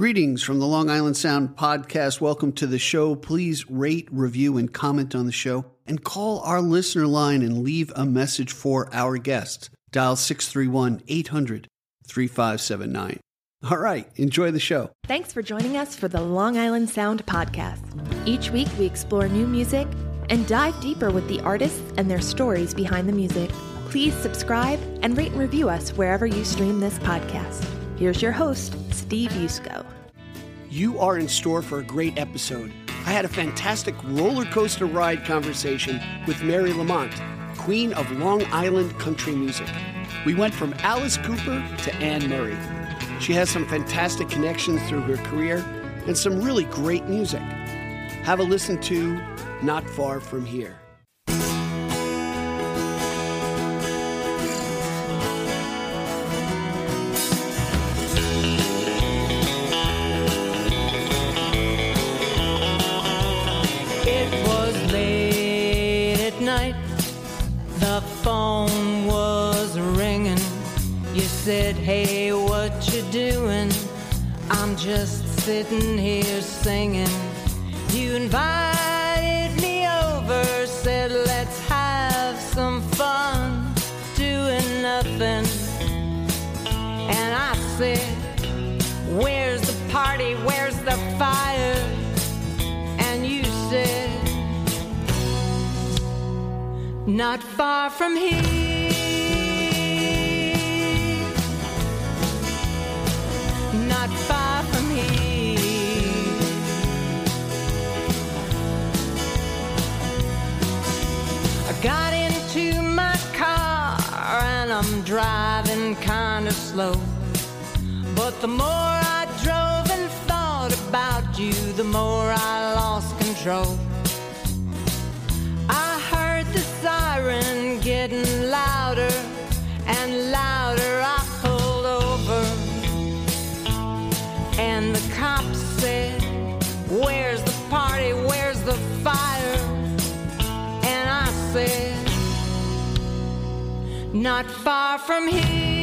Greetings from the Long Island Sound podcast. Welcome to the show. Please rate, review, and comment on the show, and call our listener line and leave a message for our guest. Dial 631 800 3579. All right, enjoy the show. Thanks for joining us for the Long Island Sound podcast. Each week, we explore new music and dive deeper with the artists and their stories behind the music. Please subscribe and rate and review us wherever you stream this podcast. Here's your host, Steve Yusko. You are in store for a great episode. I had a fantastic roller coaster ride conversation with Mary Lamont, queen of Long Island country music. We went from Alice Cooper to Anne Murray. She has some fantastic connections through her career and some really great music. Have a listen to Not Far From Here. Said, Hey, what you doing? I'm just sitting here singing. You invited me over, said, Let's have some fun doing nothing. And I said, Where's the party? Where's the fire? And you said, Not far from here. Driving kinda slow. But the more I drove and thought about you, the more I lost control. I heard the siren getting louder and louder. I pulled over, and the cops Not far from here.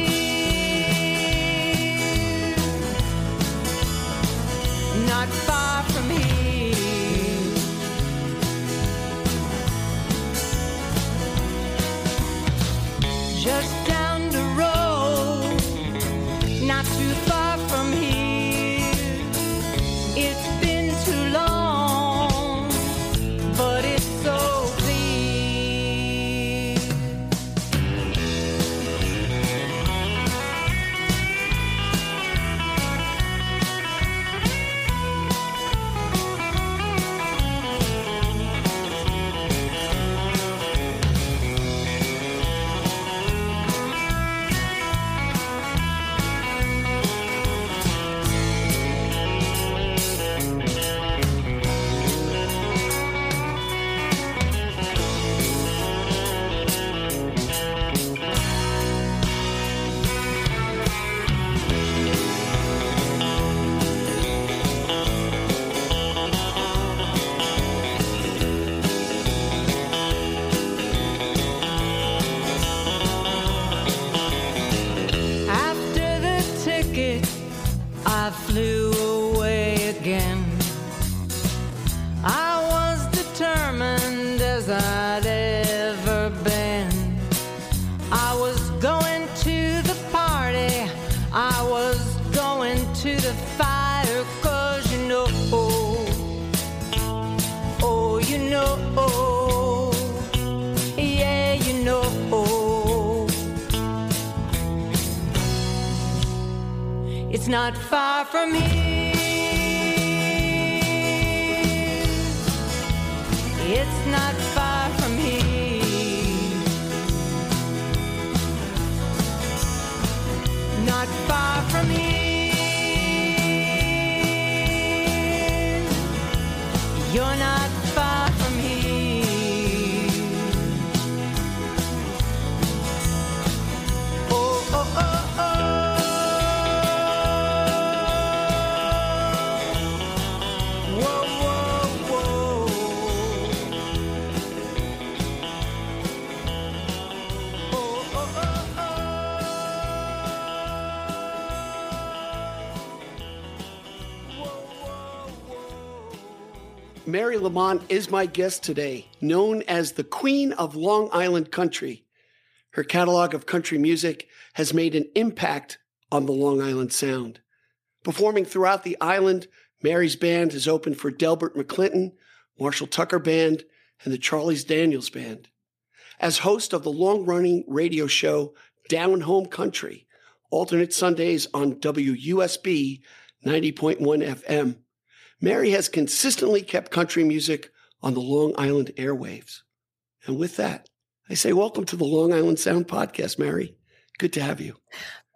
Not far from here. Mary Lamont is my guest today, known as the Queen of Long Island Country. Her catalog of country music has made an impact on the Long Island Sound. Performing throughout the island, Mary's band has opened for Delbert McClinton, Marshall Tucker Band, and the Charles Daniels Band. As host of the long running radio show Down Home Country, alternate Sundays on WUSB 90.1 FM, Mary has consistently kept country music on the Long Island airwaves. And with that, I say welcome to the Long Island Sound Podcast, Mary. Good to have you.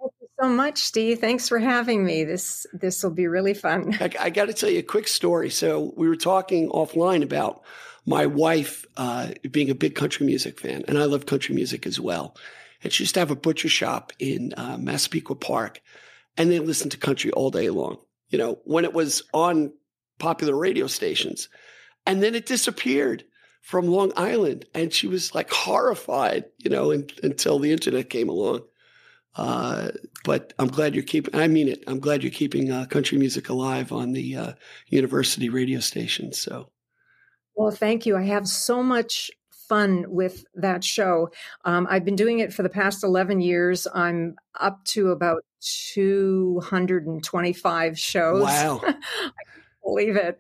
Thank you so much, Steve. Thanks for having me. This this will be really fun. I, I got to tell you a quick story. So we were talking offline about my wife uh, being a big country music fan, and I love country music as well. And she used to have a butcher shop in uh, Massapequa Park, and they listened to country all day long. You know, when it was on popular radio stations. And then it disappeared from Long Island. And she was like horrified, you know, in, until the internet came along. Uh, but I'm glad you're keeping, I mean it, I'm glad you're keeping uh, country music alive on the uh, university radio station. So. Well, thank you. I have so much fun with that show. Um, I've been doing it for the past 11 years. I'm up to about 225 shows. Wow. believe it.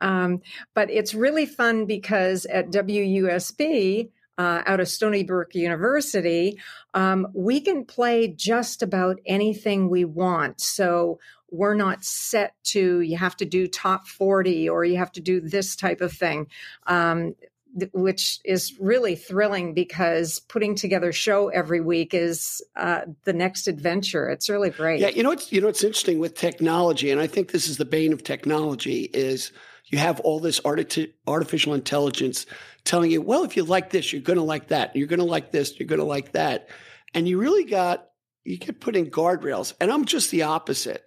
Um, but it's really fun because at WUSB, uh, out of Stony Brook University, um, we can play just about anything we want. So we're not set to you have to do top 40 or you have to do this type of thing. Um, which is really thrilling because putting together show every week is uh, the next adventure. It's really great. Yeah, you know what's you know what's interesting with technology, and I think this is the bane of technology is you have all this arti- artificial intelligence telling you, well, if you like this, you're going to like that. You're going to like this. You're going to like that, and you really got you get put in guardrails. And I'm just the opposite.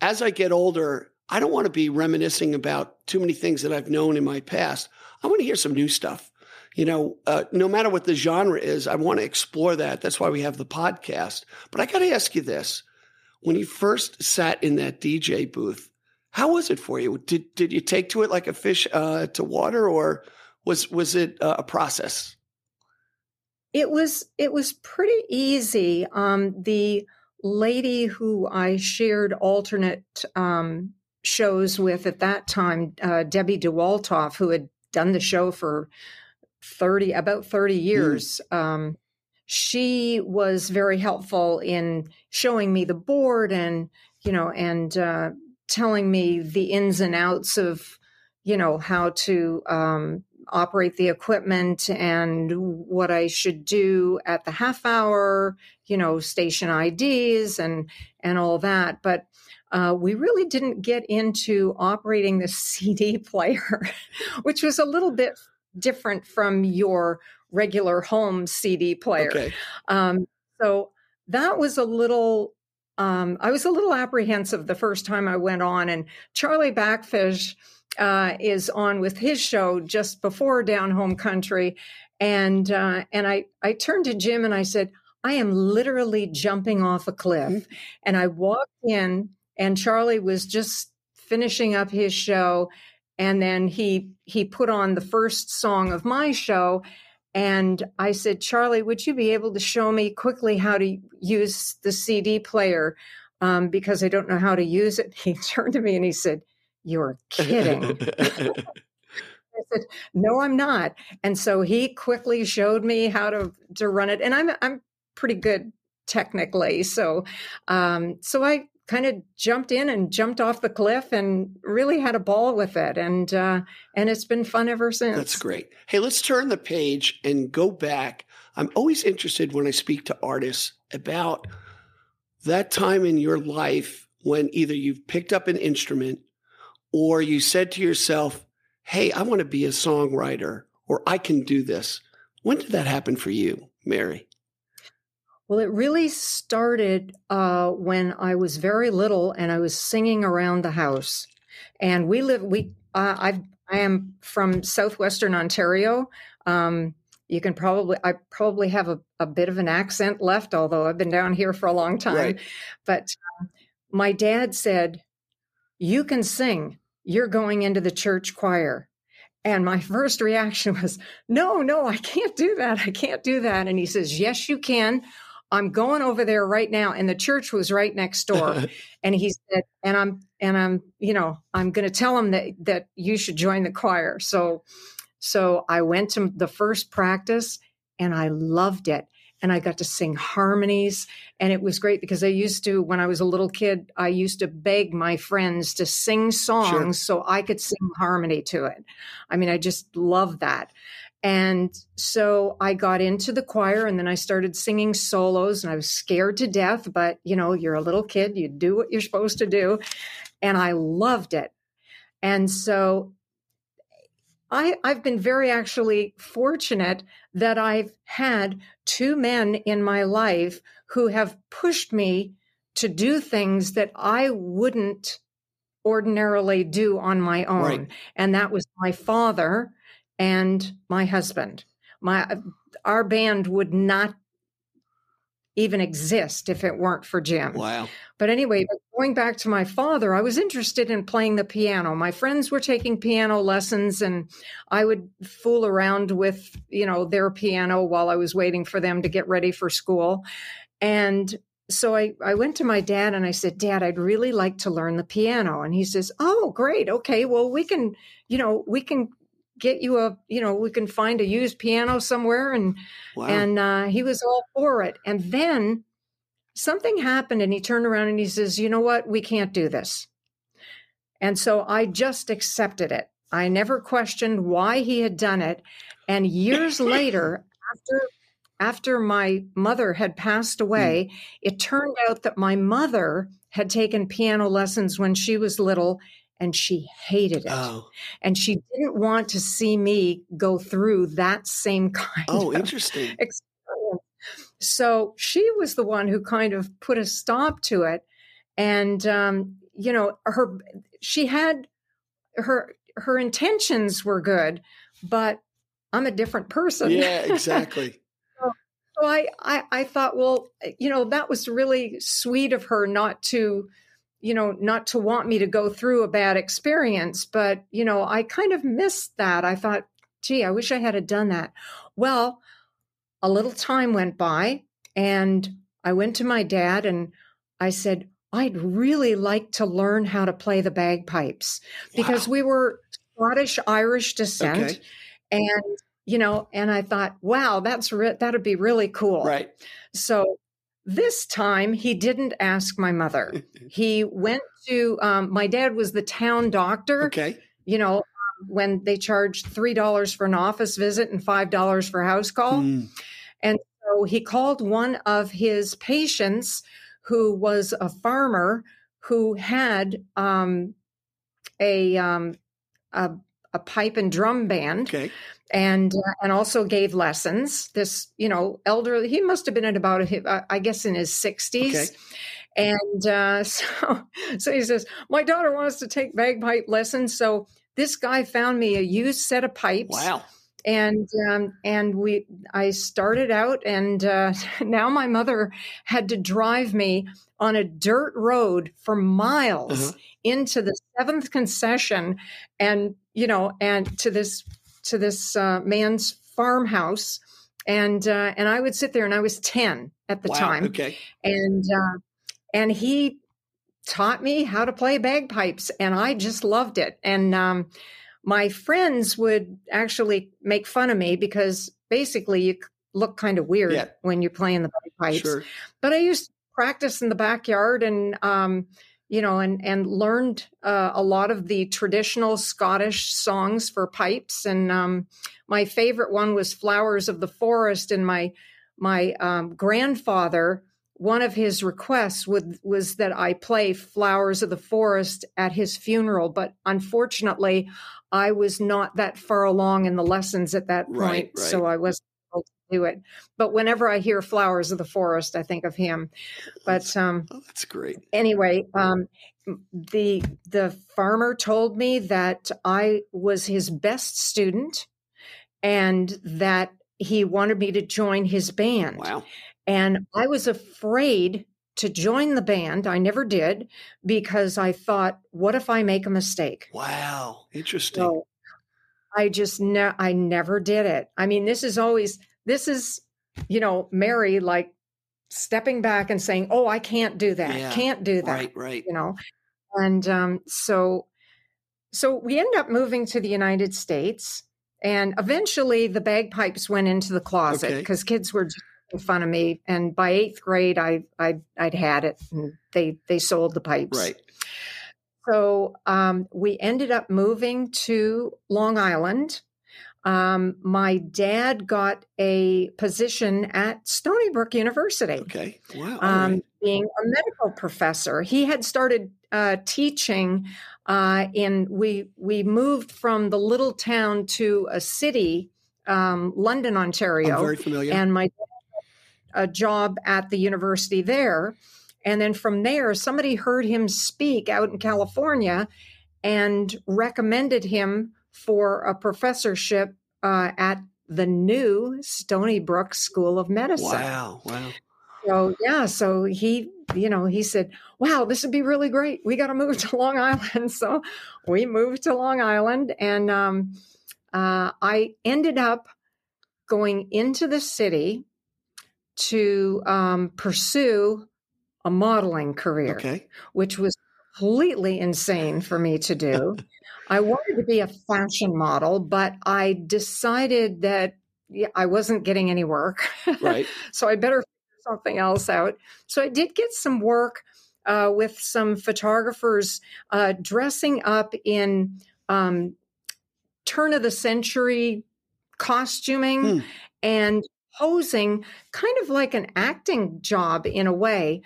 As I get older, I don't want to be reminiscing about too many things that I've known in my past. I want to hear some new stuff. You know, uh, no matter what the genre is, I want to explore that. That's why we have the podcast. But I got to ask you this: when you first sat in that DJ booth, how was it for you? Did did you take to it like a fish uh, to water, or was was it uh, a process? It was it was pretty easy. Um, the lady who I shared alternate um, shows with at that time, uh, Debbie DeWaltoff, who had done the show for 30 about 30 hmm. years mm. um, she was very helpful in showing me the board and you know and uh, telling me the ins and outs of you know how to um, operate the equipment and what I should do at the half hour, you know, station IDs and and all that. But uh, we really didn't get into operating the CD player, which was a little bit different from your regular home CD player. Okay. Um, so that was a little. Um, I was a little apprehensive the first time I went on, and Charlie Backfish uh, is on with his show just before Down Home Country, and uh, and I I turned to Jim and I said, I am literally jumping off a cliff, mm-hmm. and I walked in and Charlie was just finishing up his show and then he he put on the first song of my show and I said, Charlie, would you be able to show me quickly how to use the CD player? Um, because I don't know how to use it. He turned to me and he said, You're kidding. I said, No, I'm not. And so he quickly showed me how to, to run it. And I'm I'm pretty good technically. So um, so I kind of jumped in and jumped off the cliff and really had a ball with it. And uh, and it's been fun ever since. That's great. Hey let's turn the page and go back. I'm always interested when i speak to artists about that time in your life when either you've picked up an instrument or you said to yourself hey i want to be a songwriter or i can do this. When did that happen for you mary well, it really started uh, when I was very little and I was singing around the house. And we live, we, uh, I, I am from southwestern Ontario. Um, you can probably, I probably have a, a, bit of an accent left, although I've been down here for a long time. Right. But uh, my dad said, You can sing, you're going into the church choir. And my first reaction was, no, no, I can't do that. I can't do that. And he says, yes, you can. I'm going over there right now. And the church was right next door. and he said, and I'm, and I'm, you know, I'm going to tell him that, that you should join the choir. So, so I went to the first practice and I loved it and I got to sing harmonies. And it was great because I used to, when I was a little kid, I used to beg my friends to sing songs sure. so I could sing harmony to it. I mean, I just love that. And so I got into the choir and then I started singing solos and I was scared to death, but you know, you're a little kid, you do what you're supposed to do. And I loved it. And so I, I've been very actually fortunate that I've had two men in my life who have pushed me to do things that I wouldn't ordinarily do on my own. Right. And that was my father and my husband. My our band would not even exist if it weren't for Jim. Wow. But anyway, going back to my father, I was interested in playing the piano. My friends were taking piano lessons and I would fool around with, you know, their piano while I was waiting for them to get ready for school. And so I, I went to my dad and I said, Dad, I'd really like to learn the piano. And he says, Oh, great. Okay. Well, we can, you know, we can get you a you know we can find a used piano somewhere and wow. and uh, he was all for it and then something happened and he turned around and he says you know what we can't do this and so i just accepted it i never questioned why he had done it and years later after after my mother had passed hmm. away mm. it turned out that my mother had taken piano lessons when she was little and she hated it. Oh. And she didn't want to see me go through that same kind oh, interesting. experience. So she was the one who kind of put a stop to it. And um, you know, her she had her her intentions were good, but I'm a different person. Yeah, exactly. so, so I, I I thought, well, you know, that was really sweet of her not to you know, not to want me to go through a bad experience, but, you know, I kind of missed that. I thought, gee, I wish I had done that. Well, a little time went by and I went to my dad and I said, I'd really like to learn how to play the bagpipes because wow. we were Scottish Irish descent. Okay. And, you know, and I thought, wow, that's re- that'd be really cool. Right. So this time, he didn't ask my mother. he went to, um, my dad was the town doctor. Okay. You know, when they charged $3 for an office visit and $5 for house call. Mm. And so he called one of his patients who was a farmer who had um, a, um, a, a pipe and drum band. Okay and uh, and also gave lessons. This, you know, elder, he must have been at about, uh, I guess, in his sixties. Okay. And uh, so, so he says, my daughter wants to take bagpipe lessons. So this guy found me a used set of pipes. Wow. And um, and we, I started out, and uh, now my mother had to drive me on a dirt road for miles uh-huh. into the seventh concession, and you know, and to this to this uh, man's farmhouse, and uh, and I would sit there, and I was ten at the wow, time, okay, and uh, and he taught me how to play bagpipes, and I just loved it. And um, my friends would actually make fun of me because basically you look kind of weird yeah. when you're playing the bagpipes. Sure. But I used to practice in the backyard and um, you know, and and learned uh, a lot of the traditional Scottish songs for pipes. And um, my favorite one was "Flowers of the Forest." And my my um, grandfather, one of his requests would, was that I play "Flowers of the Forest" at his funeral. But unfortunately, I was not that far along in the lessons at that point, right, right. so I wasn't able to do it. But whenever I hear Flowers of the Forest, I think of him. But um, oh, that's great. Anyway, um, the the farmer told me that I was his best student, and that he wanted me to join his band. Wow! And I was afraid to join the band. I never did because I thought, what if I make a mistake? Wow, interesting. So I just ne- I never did it. I mean, this is always this is you know Mary like stepping back and saying, "Oh, I can't do that. Yeah. Can't do that." Right, right. You know, and um, so so we end up moving to the United States, and eventually the bagpipes went into the closet Okay. because kids were just making fun of me. And by eighth grade, I I I'd had it, and they they sold the pipes. Right. So um, we ended up moving to Long Island. Um, my dad got a position at Stony Brook University, Okay. Wow. um, right. being a medical professor. He had started uh, teaching uh, in. We we moved from the little town to a city, um, London, Ontario I'm very familiar. and my a job at the university there. And then from there, somebody heard him speak out in California and recommended him for a professorship uh, at the new Stony Brook School of Medicine. wow. Wow. So yeah, so he, you know, he said, "Wow, this would be really great. We got to move to Long Island." So we moved to Long Island, and um, uh, I ended up going into the city to um, pursue a modeling career, Okay. which was completely insane for me to do. I wanted to be a fashion model, but I decided that yeah, I wasn't getting any work. Right. so I better figure something else out. So I did get some work uh, with some photographers uh, dressing up in um, turn of the century costuming Hmm. and posing kind of like an acting job in a way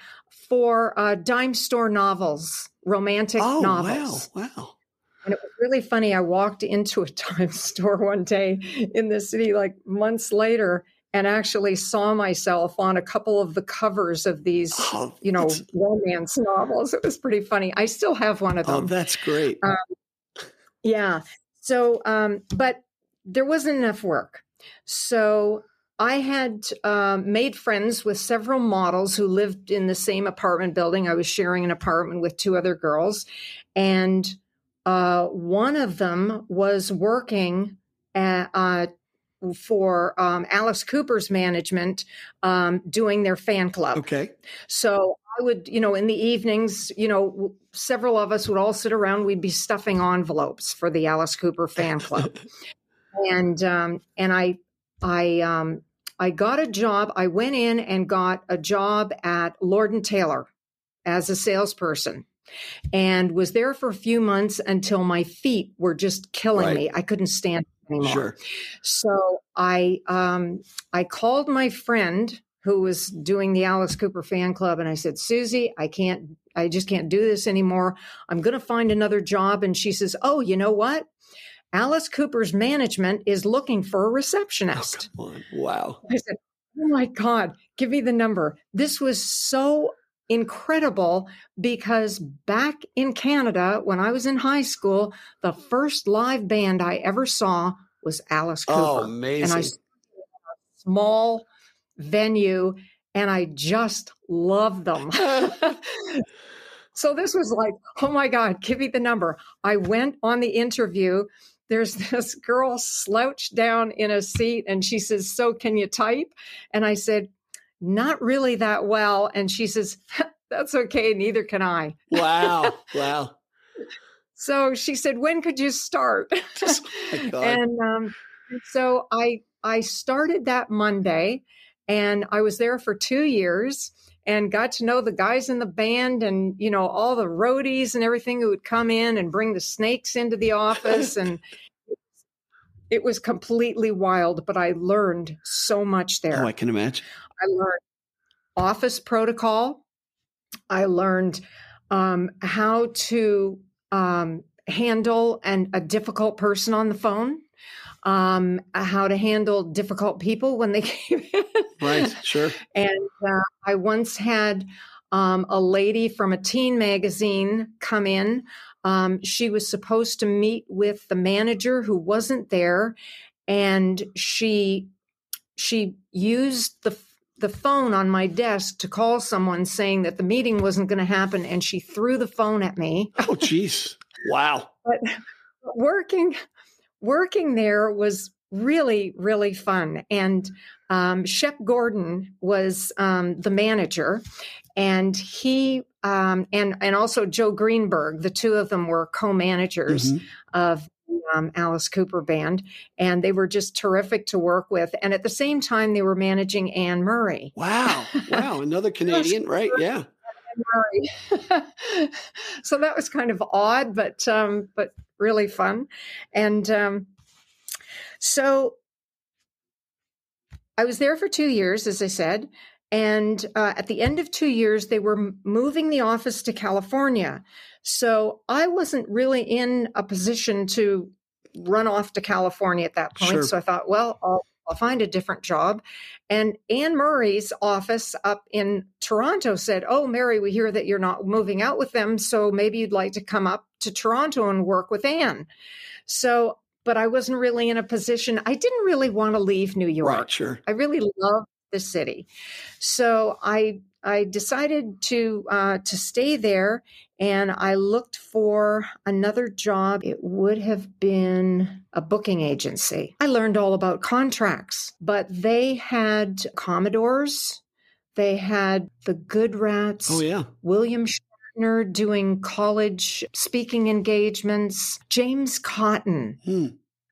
for uh, dime store novels, romantic Oh, novels. wow. Wow. And it was really funny. I walked into a dime store one day in the city, like months later, and actually saw myself on a couple of the covers of these, Oh, you know, romance novels. It was pretty funny. I still have one of them. Oh, that's great. Yeah. So, um, but there wasn't enough work. So I had um, made friends with several models who lived in the same apartment building. I was sharing an apartment with two other girls. And uh, one of them was working at, uh, for um, Alice Cooper's management um, doing their fan club. okay. So I would, you know, in the evenings, you know, several of us would all sit around. We'd be stuffing envelopes for the Alice Cooper fan club, and um, and I, I, um, I got a job. I went in and got a job at Lord and Taylor as a salesperson, and was there for a few months until my feet were just killing Right. me. I couldn't stand it anymore. Sure. So I um, I called my friend who was doing the Alice Cooper fan club, and I said, Susie, I can't, I just can't do this anymore. I'm going to find another job. And she says, Oh, you know what? Alice Cooper's management is looking for a Oh, receptionist. on. Wow. I said, Oh my God, give me the number. This was so incredible because back in Canada, when I was in high school, the first live band I ever saw was Alice oh, Cooper. Oh, and amazing. I saw a small venue and I just loved them. so this was like, oh my God, give me the number. I went on the interview. There's this girl slouched down in a seat and she says, So can you type? And I said, Not really that well. And she says, That's okay, neither can I. wow. Wow. So she said, "When could you start?" Oh and um, so I I started that Monday, and I was there for two years and got to know the guys in the band and you know all the roadies and everything who would come in and bring the snakes into the office and. It was completely wild, but I learned so much there. Oh, I can imagine. I learned office protocol. I learned um, how to um, handle and a difficult person on the phone, um, how to handle difficult people when they came in. Right. Sure. And uh, I once had um, a lady from a teen magazine come in. Um, she was supposed to meet with the manager who wasn't there, and she she used the the phone on my desk to call someone saying that the meeting wasn't going to happen, and she threw the phone at me. Oh, geez. Wow. But working working there was really, really fun. And um, Shep Gordon was um, the manager, and he um, and and also Joe Greenberg. The two of them were co-managers mm-hmm. of um, Alice Cooper band, and they were just terrific to work with. And at the same time, they were managing Anne Murray. Wow! Wow! Another Canadian, right? Yeah. so that was kind of odd, but um, but really fun. And um, so I was there for two years, as I said. And uh, at the end of two years, they were moving the office to California. So I wasn't really in a position to run off to California at that point. Sure. So I thought, well, I'll, I'll find a different job. And Anne Murray's office up in Toronto said, Oh, Mary, we hear that you're not moving out with them. So maybe you'd like to come up to Toronto and work with Anne. So, but I wasn't really in a position, I didn't really want to leave New York. Right, sure. I really love the city. So I I decided to uh, to stay there, and I looked for another job. It would have been a booking agency. I learned all about contracts, but they had Commodores, they had the Good Rats. Oh yeah, William Shatner doing college speaking engagements. James Cotton. Hmm.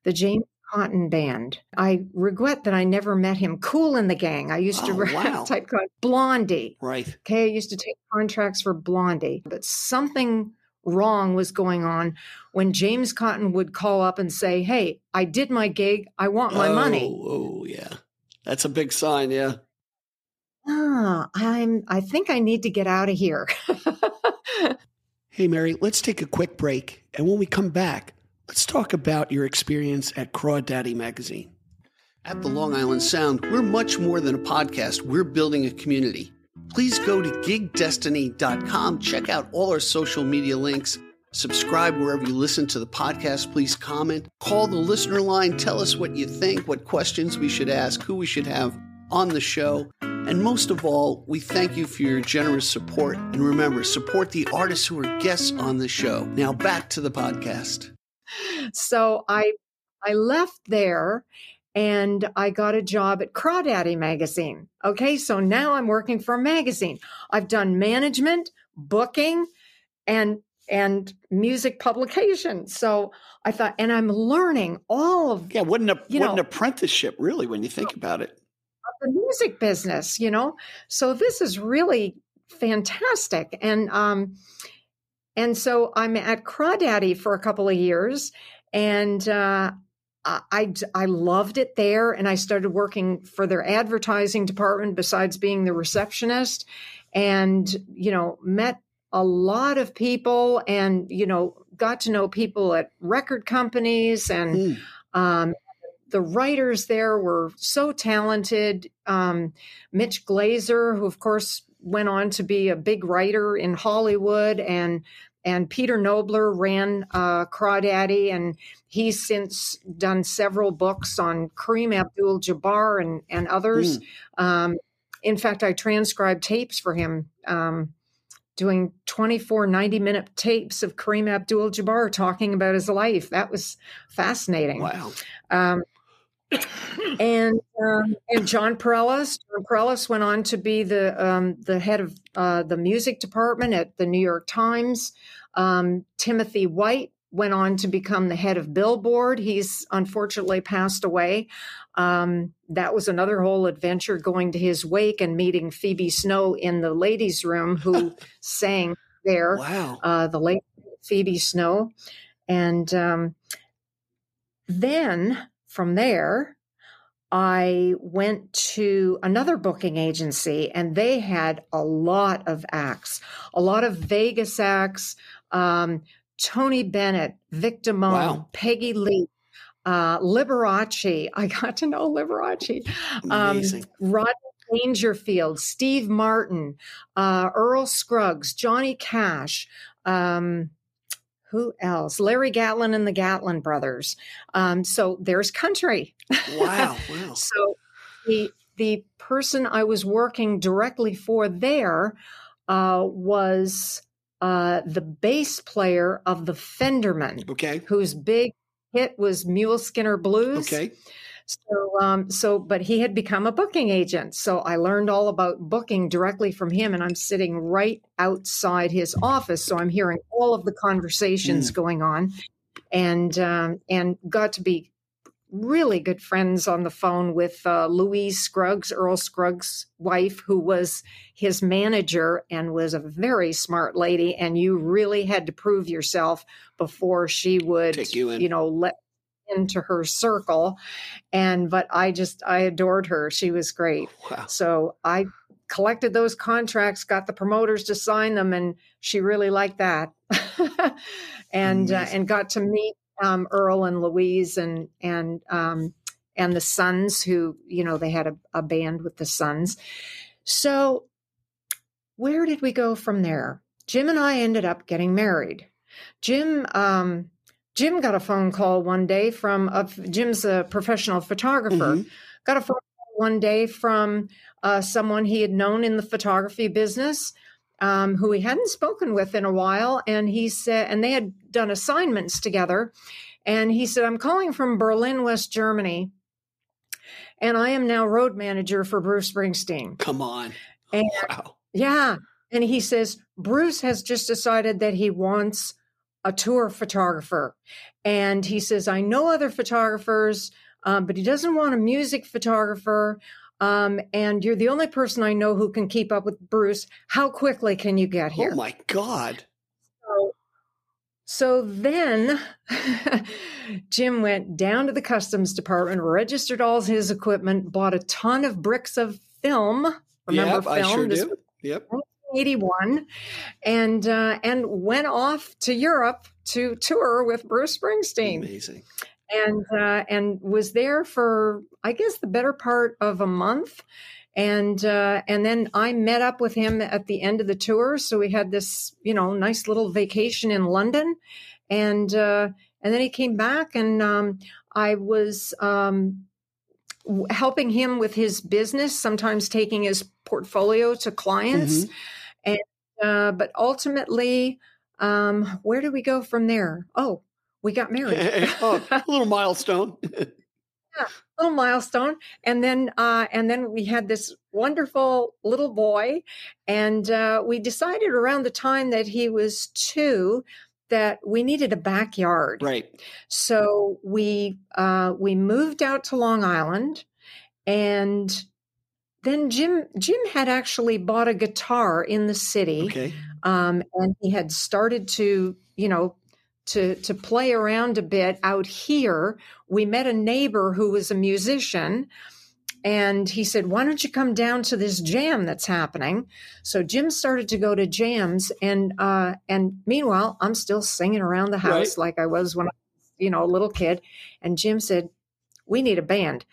The James Cotton Band. I regret that I never met him. Kool and the Gang. I used oh, to wow. type called Blondie. Right. Okay. I used to take contracts for Blondie, but something wrong was going on when James Cotton would call up and say, Hey, I did my gig. I want my oh, money. Oh, yeah. That's a big sign. Yeah. Ah, I'm, I think I need to get out of here. hey, Mary, let's take a quick break. And when we come back, Let's talk about your experience at Crawdaddy Magazine. At the Long Island Sound, we're much more than a podcast, we're building a community. Please go to gigdestiny.com, check out all our social media links, subscribe wherever you listen to the podcast. Please comment, call the listener line, tell us what you think, what questions we should ask, who we should have on the show. And most of all, we thank you for your generous support. And remember, support the artists who are guests on the show. Now back to the podcast so I I left there and I got a job at Crawdaddy magazine. Okay, so now I'm working for a magazine. I've done management, booking, and and music publication. So I thought, and I'm learning all of yeah. What an what know, an apprenticeship, really, when you think about it. The music business, you know. So this is really fantastic, and um, and so I'm at Crawdaddy for a couple of years, and uh, I I loved it there, and I started working for their advertising department besides being the receptionist, and you know met a lot of people, and you know got to know people at record companies, and mm. um, the writers there were so talented. Um, Mitch Glazer, who of course went on to be a big writer in Hollywood and and Peter Knobler ran uh, Crawdaddy, and he's since done several books on Kareem Abdul-Jabbar and and others. Mm. Um, in fact, I transcribed tapes for him, um, doing 24 90 minute tapes of Kareem Abdul-Jabbar talking about his life. That was fascinating. Wow. Um, and um, and Jon Pareles. Jon Pareles went on to be the um, the head of uh, the music department at the New York Times. Um, Timothy White went on to become the head of Billboard. He's unfortunately passed away. Um, that was another whole adventure going to his wake and meeting Phoebe Snow in the ladies' room, who sang there. Wow. Uh, the late Phoebe Snow. And um, then from there, I went to another booking agency and they had a lot of acts, a lot of Vegas acts. Um, Tony Bennett, Vic Damone, wow. Peggy Lee, uh, Liberace. I got to know Liberace. Um, Rodney Dangerfield, Steve Martin, uh, Earl Scruggs, Johnny Cash. Um, who else? Larry Gatlin and the Gatlin brothers. Um, so there's country. Wow. Wow. so the the person I was working directly for there uh, was uh, the bass player of the Fendermen. Okay. Whose big hit was Mule Skinner Blues. Okay. So, um, so, but he had become a booking agent. So I learned all about booking directly from him, and I'm sitting right outside his office. So I'm hearing all of the conversations Mm. going on, and um, and got to be really good friends on the phone with uh, Louise Scruggs, Earl Scruggs' wife, who was his manager and was a very smart lady. And you really had to prove yourself before she would, Take you in. you know, let into her circle. And but I just I adored her. She was great. Wow. So I collected those contracts, got the promoters to sign them, and she really liked that. and uh, and got to meet um, Earl and Louise and and um, and the Sons, who you know they had a, a band with the Sons. So where did we go from there? Jim and I ended up getting married. Jim um, Jim got a phone call one day from a, Jim's a professional photographer. Mhm. Got a phone call one day from uh, someone he had known in the photography business, um, who he hadn't spoken with in a while, and he said, and they had done assignments together, and he said, "I'm calling from Berlin, West Germany, and I am now road manager for Bruce Springsteen." Come on. And Wow. yeah. And he says, Bruce has just decided that he wants a tour photographer. And he says, I know other photographers, um, but he doesn't want a music photographer. Um, and you're the only person I know who can keep up with Bruce. How quickly can you get here? Oh my God. So, so then Jim went down to the customs department, registered all his equipment, bought a ton of bricks of film. Remember Yep, film? I sure do. Yep. 81 and uh, and went off to Europe to tour with Bruce Springsteen. Amazing. and uh, and was there for I guess the better part of a month. And uh, and then I met up with him at the end of the tour. So we had this you know nice little vacation in London. And uh, and then he came back and um, I was um, helping him with his business sometimes taking his portfolio to clients. And uh, but ultimately um, where do we go from there oh we got married oh, a little milestone. Yeah, little milestone and then uh and then we had this wonderful little boy and uh we decided around the time that he was two that we needed a backyard right. so we uh we moved out to long island and then jim jim had actually bought a guitar in the city Okay. um, and he had started to you know to to play around a bit out here. We met a neighbor who was a musician and he said why don't you come down to this jam that's happening? So jim started to go to jams and uh and meanwhile i'm still singing around the house like i was when i was you know a little kid. And jim said we need a band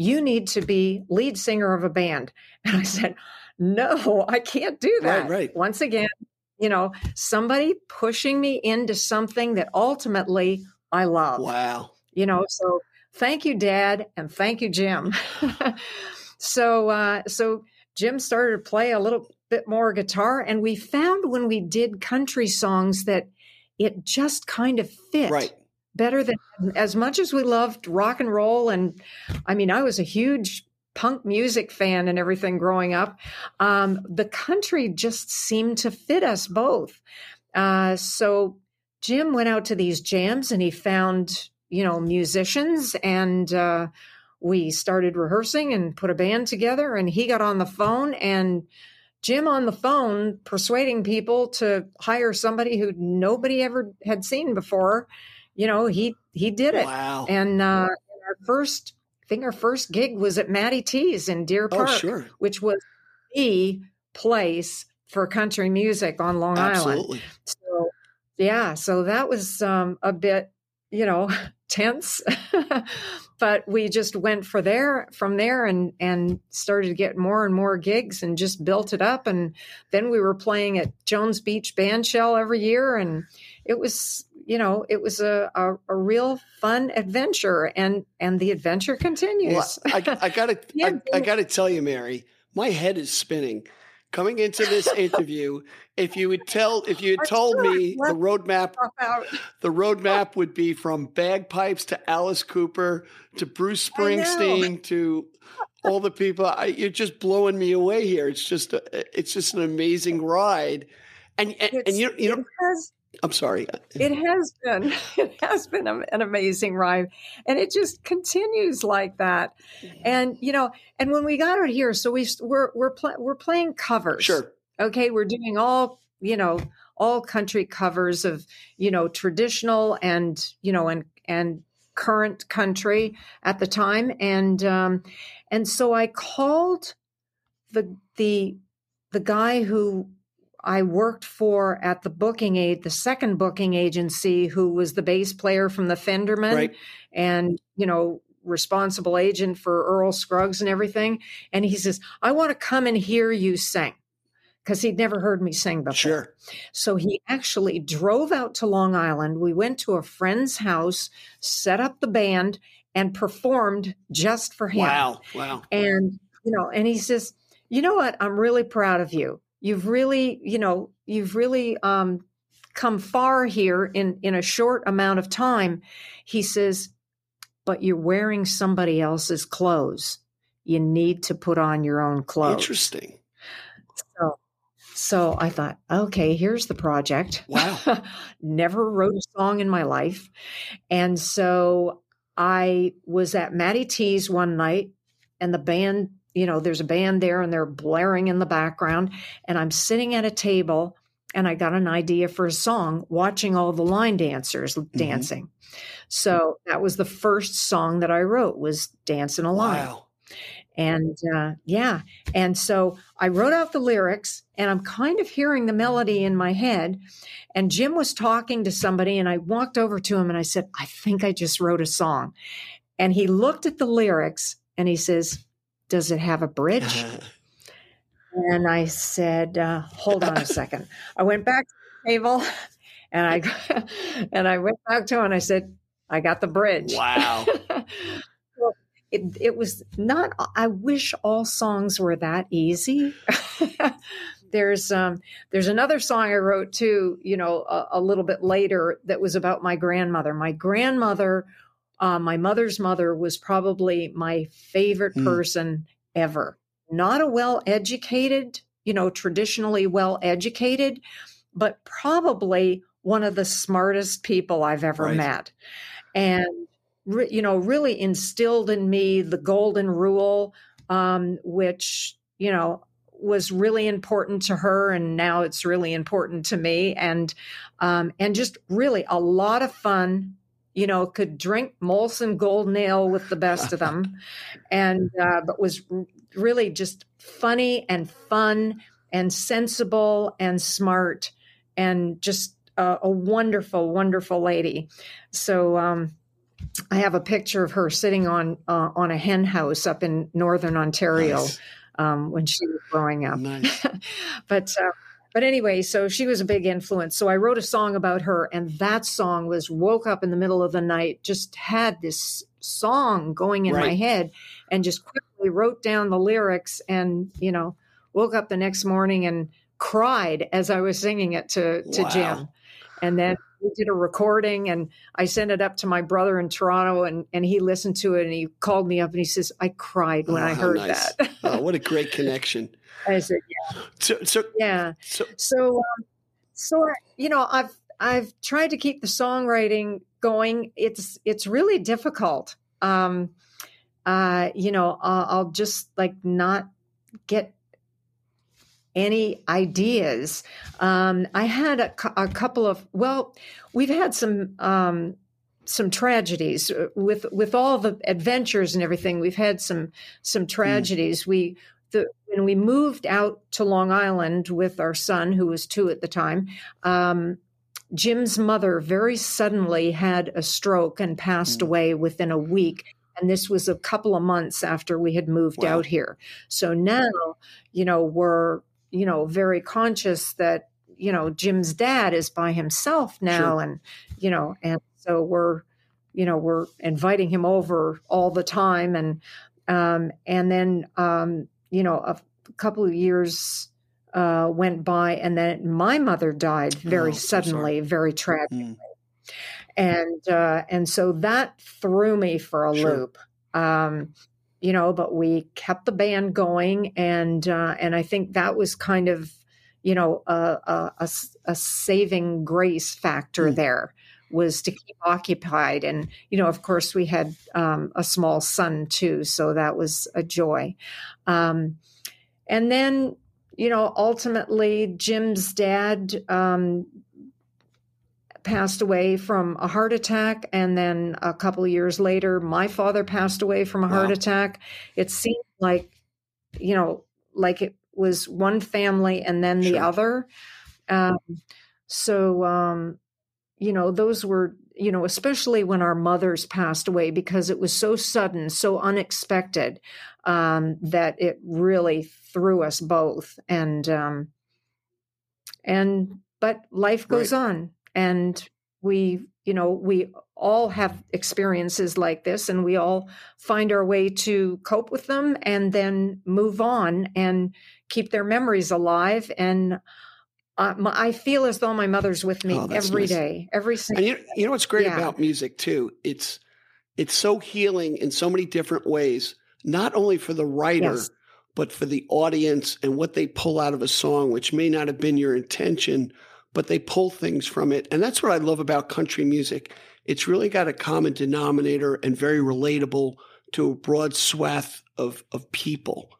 you need to be lead singer of a band and i said no i can't do that Right, right. once again you know somebody pushing me into something that ultimately i love Wow. you know so thank you dad and thank you jim so uh so jim started to play a little bit more guitar and we found when we did country songs that it just kind of fit Right. Better than as much as we loved rock and roll. And i mean i was a huge punk music fan and everything growing up. Um, the country just seemed to fit us both. Uh, so jim went out to these jams and he found you know musicians and uh, we started rehearsing and put a band together and he got on the phone and jim on the phone persuading people to hire somebody who nobody ever had seen before you know he he did it. Wow. and uh our first i think our first gig was at matty t's in deer oh, park sure. which was the place for country music on long island. So yeah so that was um a bit you know tense. But we just went for there from there and and started to get more and more gigs and just built it up. And then we were playing at jones beach band shell every year. And it was you know it was a, a, a real fun adventure and and the adventure continues Well, I, I gotta, Yeah, I, I gotta tell you, Mary, my head is spinning coming into this interview, if you would tell, if you had told me the roadmap, the roadmap would be from bagpipes to Alice Cooper to Bruce Springsteen to all the people. I, you're just blowing me away here. It's just, a, it's just an amazing ride. And and, and you, you know, I'm sorry. It has been. It has been an amazing ride, and it just continues like that. And you know, and when we got out here, so we we're we're pl- we're playing covers. Sure. Okay, we're doing all you know all country covers of you know traditional and you know and and current country at the time, and um, and so I called the the the guy who I worked for at the booking aid, the second booking agency, who was the bass player from the Fendermen right. and, you know, responsible agent for Earl Scruggs and everything. And he says, I want to come and hear you sing because he'd never heard me sing before. Sure. So he actually drove out to Long Island. We went to a friend's house, set up the band, and performed just for him. Wow. Wow. And, you know, and he says, you know what? I'm really proud of you you've really you know you've really um, come far here in in a short amount of time. He says but you're wearing somebody else's clothes. You need to put on your own clothes. Interesting. So so i thought okay here's the project. Wow. Never wrote a song in my life. And so i was at matty t's one night and the band you know, there's a band there and they're blaring in the background. And I'm sitting at a table and I got an idea for a song watching all the line dancers mm-hmm. dancing. So that was the first song that I wrote was Dancing a Line. Wow. And uh, yeah, and so I wrote out the lyrics, and I'm kind of hearing the melody in my head. And Jim was talking to somebody, and I walked over to him and I said, I think I just wrote a song. And he looked at the lyrics and he says, does it have a bridge? and I said, uh, hold on a second. I went back to the table and I and I went back to him and I said, I got the bridge. Wow. well, it, it was not I wish all songs were that easy. there's um, there's another song I wrote too, you know, a, a, little bit later that was about my grandmother. My grandmother uh, my mother's mother was probably my favorite mm. person ever. Not a well educated, you know, traditionally well educated, but probably one of the smartest people I've ever right. met. And, re- you know, really instilled in me the golden rule, um, which, you know, was really important to her and now it's really important to me and um, and just really a lot of fun you know, could drink Molson Golden Ale with the best of them, and uh, but was really just funny and fun and sensible and smart and just a, a wonderful, wonderful lady. So um, I have a picture of her sitting on uh, on a hen house up in northern Ontario nice. um, when she was growing up. Nice. but uh, but anyway, so she was a big influence. So I wrote a song about her, and that song was woke up in the middle of the night, just had this song going in right. my head, and just quickly wrote down the lyrics, and you know, woke up the next morning and cried as I was singing it to to wow. Jim, and then we did a recording and I sent it up to my brother in Toronto and, and he listened to it and he called me up and he says, I cried when oh, I heard nice. that. oh, what a great connection. I said, yeah. So, so yeah. So, so, um, so you know, I've I've tried to keep the songwriting going. It's it's really difficult. Um, uh, you know, I'll, I'll just like not get any ideas. Um, I had a, a, couple of well, we've had some um, some tragedies with with all the adventures and everything. We've had some some hmm. tragedies. Mm. We the when we moved out to Long Island with our son, who was two at the time, um, Jim's mother very suddenly had a stroke and passed mm. away within a week. And this was a couple of months after we had moved wow. out here. So now, you know, we're, you know, very conscious that, you know, Jim's dad is by himself now. Sure. And, you know, and so we're, you know, we're inviting him over all the time. And, um, and then, um, you know, a couple of years uh, went by, and then my mother died very Oh, so suddenly, very tragically, Mm. and uh, and so that threw me for a Sure. loop. Um, you know, but we kept the band going, and uh, and I think that was kind of you know a a saving grace factor Mm. there was to keep occupied and you know of course we had um, a small son too so that was a joy um, and then you know ultimately jim's dad um, passed away from a heart attack and then a couple of years later my father passed away from a heart Wow. attack. It seemed like you know like it was one family and then the Sure. other. Um, so um, you know those were you know especially when our mothers passed away because it was so sudden so unexpected um, that it really threw us both. And um, and but life goes on and we you know we all have experiences like this and we all find our way to cope with them and then move on and keep their memories alive and uh, my, I feel as though my mother's with me Oh, every nice. day, every And you, you know what's great Yeah. about music too? It's it's so healing in so many different ways, not only for the writer, Yes. but for the audience and what they pull out of a song, which may not have been your intention, but they pull things from it. And that's what I love about country music. It's really got a common denominator and very relatable to a broad swath of, of people.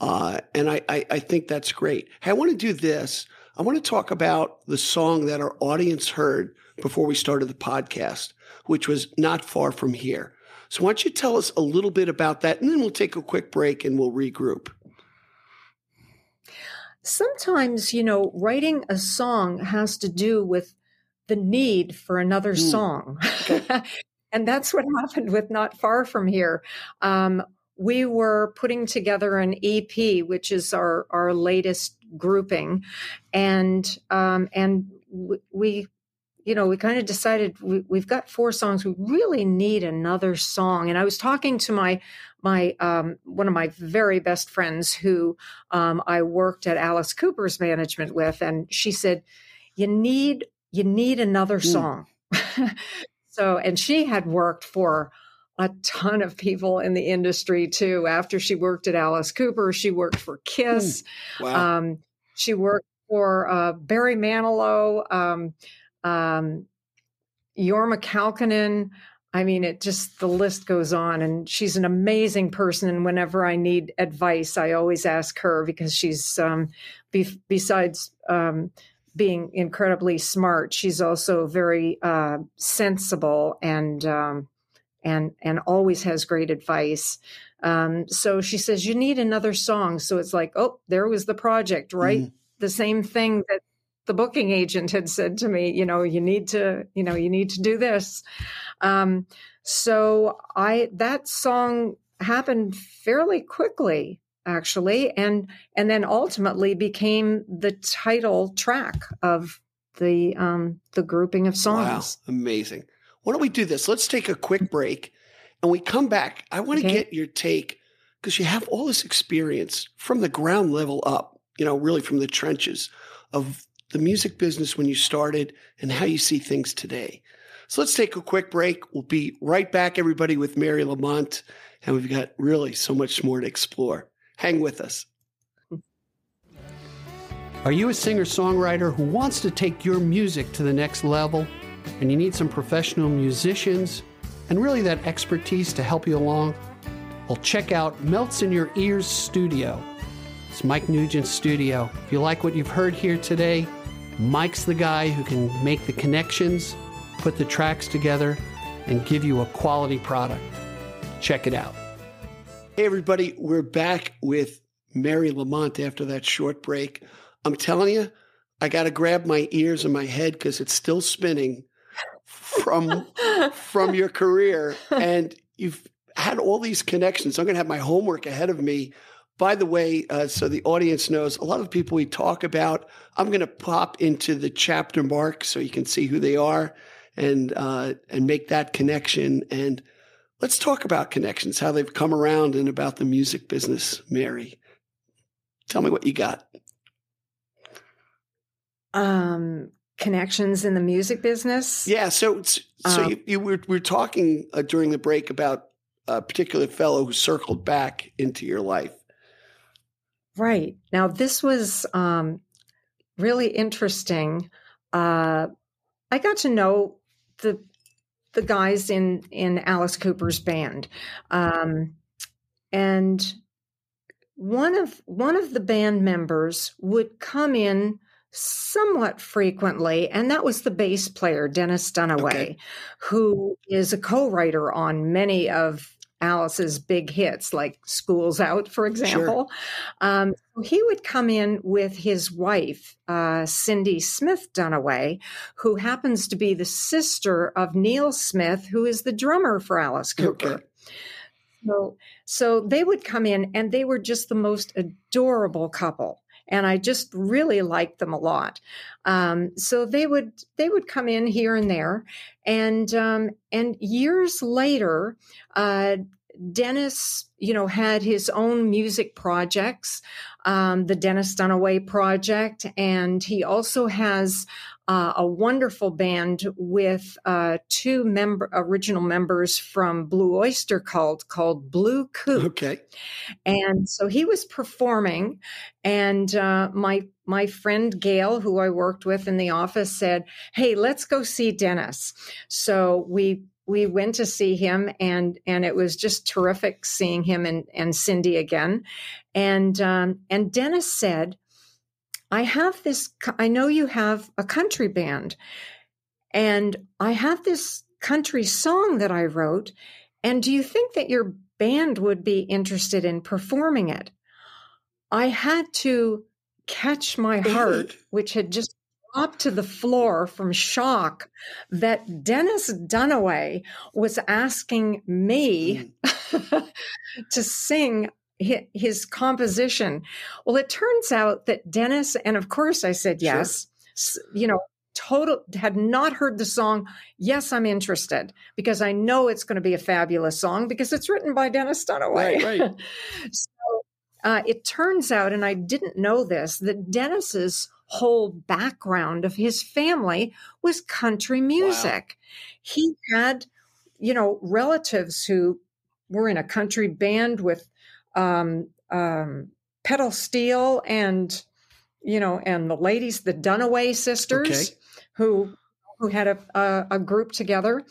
Uh, and I, I, I think that's great. Hey, I want to do this. I want to talk about the song that our audience heard before we started the podcast, which was Not Far From Here. So, why don't you tell us a little bit about that? And then we'll take a quick break and we'll regroup. Sometimes, you know, writing a song has to do with the need for another Mm. song. and that's what happened with Not Far From Here. Um, we were putting together an EP, which is our, our latest grouping. And, um, and w- we, you know, we kind of decided we, we've got four songs. We really need another song. And I was talking to my, my, um, one of my very best friends who, um, I worked at Alice Cooper's management with, and she said, "You need you need another Mm. song." so, and she had worked for a ton of people in the industry too. After she worked at Alice Cooper, she worked for Kiss. Wow. Um, she worked for uh, Barry Manilow, um, um, Jorma Kaukonen. I mean, it just the list goes on, and she's an amazing person. And whenever I need advice, I always ask her because she's um, be- besides um, being incredibly smart, she's also very uh, sensible and um, and and always has great advice. Um, so she says you need another song. So it's like, oh, there was the project, right? Mhm. The same thing that the booking agent had said to me. You know, you need to, you know, you need to do this. Um, so I that song happened fairly quickly actually and and then ultimately became the title track of the um the grouping of songs Wow. Amazing. Why don't we do this? Let's take a quick break and we come back. I want to Okay. get your take because you have all this experience from the ground level up, you know, really from the trenches of the music business when you started and how you see things today. So let's take a quick break. We'll be right back, everybody, with Mary Lamont. And we've got really so much more to explore. Hang with us. Are you a singer songwriter who wants to take your music to the next level and you need some professional musicians and really that expertise to help you along? Well, check out Melts in Your Ears Studio. It's Mike Nugent's studio. If you like what you've heard here today, Mike's the guy who can make the connections, put the tracks together, and give you a quality product. Check it out. Hey, everybody, we're back with Mary Lamont after that short break. I'm telling you, I got to grab my ears and my head because it's still spinning from from your career, and you've had all these connections. I'm going to have my homework ahead of me. By the way, uh, so the audience knows, a lot of people we talk about, I'm going to pop into the chapter mark so you can see who they are and uh, and make that connection. And let's talk about connections, how they've come around, and about the music business. Mary, tell me what you got. um, connections in the music business. Yeah. So, so um, you, you, were, we were talking uh, during the break about a particular fellow who circled back into your life. Right. Now, this was um, really interesting. Uh, I got to know the the guys in in Alice Cooper's band, um, and one of one of the band members would come in somewhat frequently, and that was the bass player Dennis Dunaway, okay. who is a co-writer on many of Alice's big hits, like School's Out, for example. Sure. Um, he would come in with his wife, uh, Cindy Smith Dunaway, who happens to be the sister of Neil Smith, who is the drummer for Alice Cooper. Okay. So, so they would come in and they were just the most adorable couple and I just really liked them a lot. Um, so they would they would come in here and there, and um, and years later, uh, Dennis, you know, had his own music projects, um, the Dennis Dunaway project, and he also has uh, a wonderful band with uh, two member original members from Blue Oyster Cult called Blue Coupe. Okay, and so he was performing, and uh, my my friend Gail, who I worked with in the office, said, "Hey, let's go see Dennis." So we we went to see him and and it was just terrific seeing him and and Cindy again and um, and Dennis said I have this I know you have a country band and I have this country song that I wrote and do you think that your band would be interested in performing it I had to catch my heart which had just dropped to the floor from shock that Dennis Dunaway was asking me mm. to sing his composition. Well, it turns out that Dennis, and of course I said yes, sure. you know, total had not heard the song. Yes, I'm interested because I know it's going to be a fabulous song because it's written by Dennis Dunaway. Right, right. so uh, it turns out, and I didn't know this, that Dennis's whole background of his family was country music. Wow. He had, you know, relatives who were in a country band with um, um, pedal steel and, you know, and the ladies, the Dunaway sisters, okay. who who had a, a, a group together,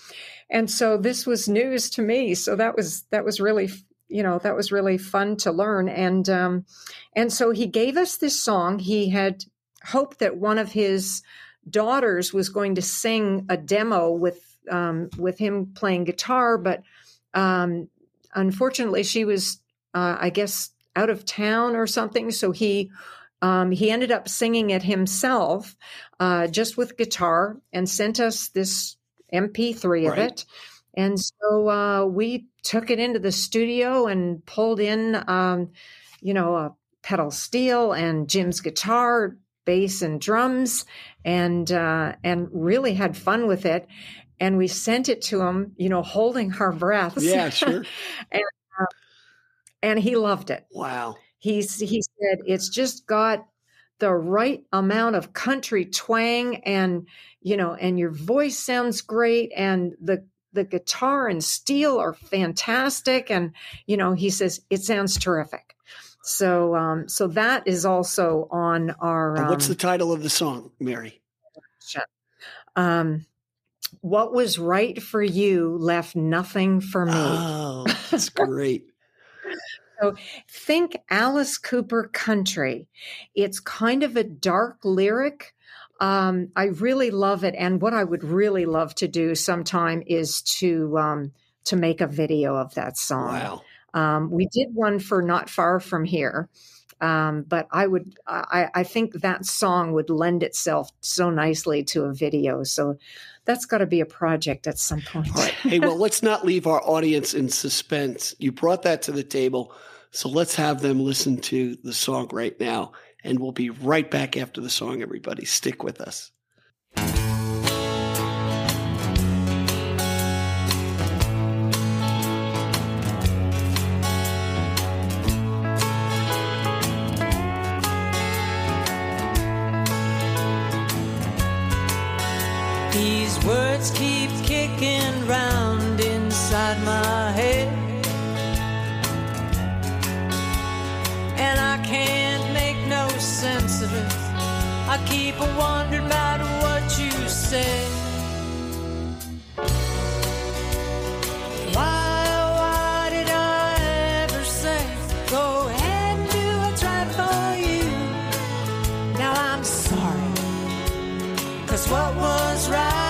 and so this was news to me. So that was that was really you know that was really fun to learn and um, and so he gave us this song he had hoped that one of his daughters was going to sing a demo with um, with him playing guitar, but um, unfortunately, she was, uh, I guess, out of town or something. So he um, he ended up singing it himself, uh, just with guitar, and sent us this MP3 of right. it. And so uh, we took it into the studio and pulled in, um, you know, a pedal steel and Jim's guitar, bass and drums and uh, and really had fun with it and we sent it to him you know holding our breaths yeah sure and, and he loved it wow he's he said it's just got the right amount of country twang and you know and your voice sounds great and the the guitar and steel are fantastic and you know he says it sounds terrific so, um, so that is also on our. Um, What's the um, title of the song, Mary? Um, what was right for you left nothing for me. Oh, that's great. So think Alice Cooper country. It's kind of a dark lyric. Um, I really love it, and what I would really love to do sometime is to um, to make a video of that song. Wow. Um, we did one for Not Far From Here. Um, but I would, I, I, think that song would lend itself so nicely to a video. So that's got to be a project at some point. All right. Hey, well, let's not leave our audience in suspense. You brought that to the table. So let's have them listen to the song right now. And we'll be right back after the song, everybody. Stick with us. These words keep kicking round inside my head. I keep a wondering about what you said. Why, why did I ever say, go ahead and do what's right for you? Now I'm sorry. Cause what was right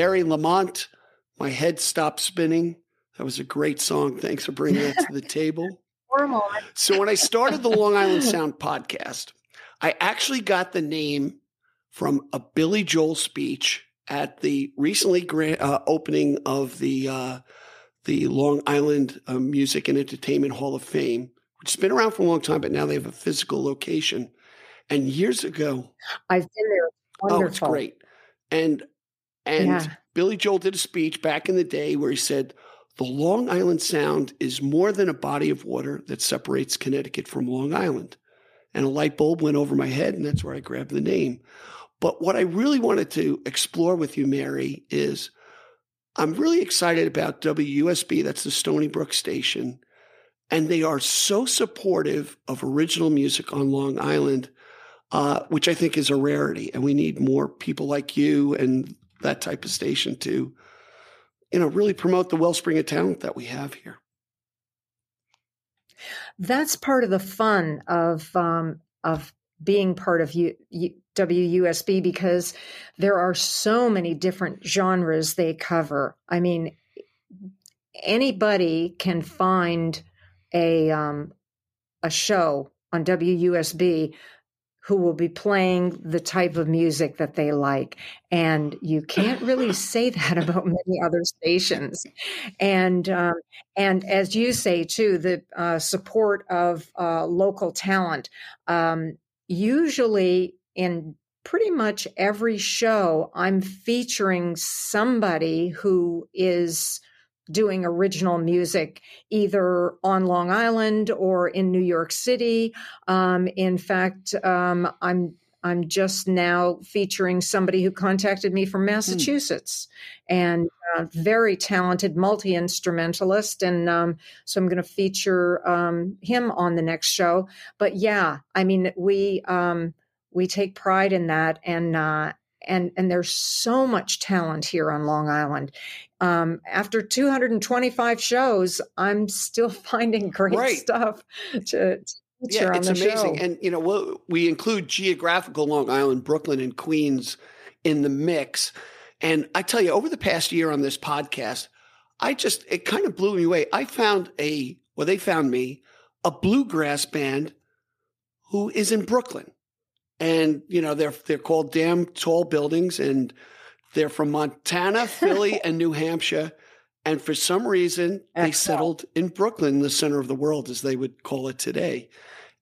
Mary Lamont. My head stopped spinning. That was a great song. Thanks for bringing that to the table. For a moment. So, when I started the Long Island Sound podcast, I actually got the name from a Billy Joel speech at the recently grand, uh, opening of the uh, the Long Island uh, Music and Entertainment Hall of Fame, which has been around for a long time, but now they have a physical location. And years ago, I've been there. It's Oh, it's great. And and Yeah. Billy Joel did a speech back in the day where he said, "The Long Island Sound is more than a body of water that separates Connecticut from Long Island." And a light bulb went over my head, and that's where I grabbed the name. But what I really wanted to explore with you, Mary, is I'm really excited about WUSB. That's the Stony Brook station. And they are so supportive of original music on Long Island uh, which I think is a rarity. And we need more people like you and that type of station to, you know, really promote the wellspring of talent that we have here. That's part of the fun of um, of being part of WUSB because there are so many different genres they cover. I mean, anybody can find a um, a show on WUSB who will be playing the type of music that they like. And you can't really say that about many other stations. And um, and as you say too, the uh, support of uh, local talent. Um, usually in pretty much every show, I'm featuring somebody who is doing original music either on Long Island or in New York City. Um, in fact, um, I'm I'm just now featuring somebody who contacted me from hmm. Massachusetts mm. and uh, very talented multi instrumentalist. And um, so I'm going to feature um, him on the next show. But yeah, I mean, we um, we take pride in that, and uh, and and there's so much talent here on Long Island. Um, after 225 shows, I'm still finding great right. stuff to, to yeah, it's amazing. Show. And you know, we'll, we include geographical Long Island, Brooklyn, and Queens in the mix. And I tell you, over the past year on this podcast, I just it kind of blew me away. I found a well, they found me a bluegrass band who is in Brooklyn and you know they're they're called damn tall buildings and they're from Montana, Philly, and New Hampshire. And for some reason, they settled in Brooklyn, the center of the world, as they would call it today.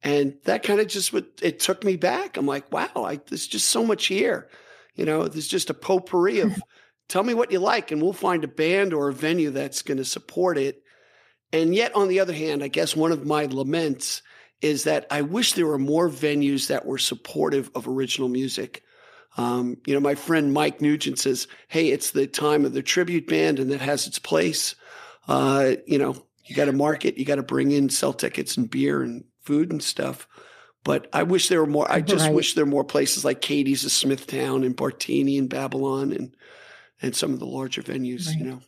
And that kind of just would, it took me back. I'm like, wow, I, there's just so much here. You know, there's just a potpourri of tell me what you like, and we'll find a band or a venue that's going to support it. And yet, on the other hand, I guess one of my laments is that I wish there were more venues that were supportive of original music. Um, you know, my friend Mike Nugent says, "Hey, it's the time of the tribute band, and that has its place." Uh, you know, you got to market, you got to bring in, sell tickets and beer and food and stuff. But I wish there were more. I just right. wish there were more places like Katie's of Smithtown and Bartini and Babylon and and some of the larger venues. Right. You know.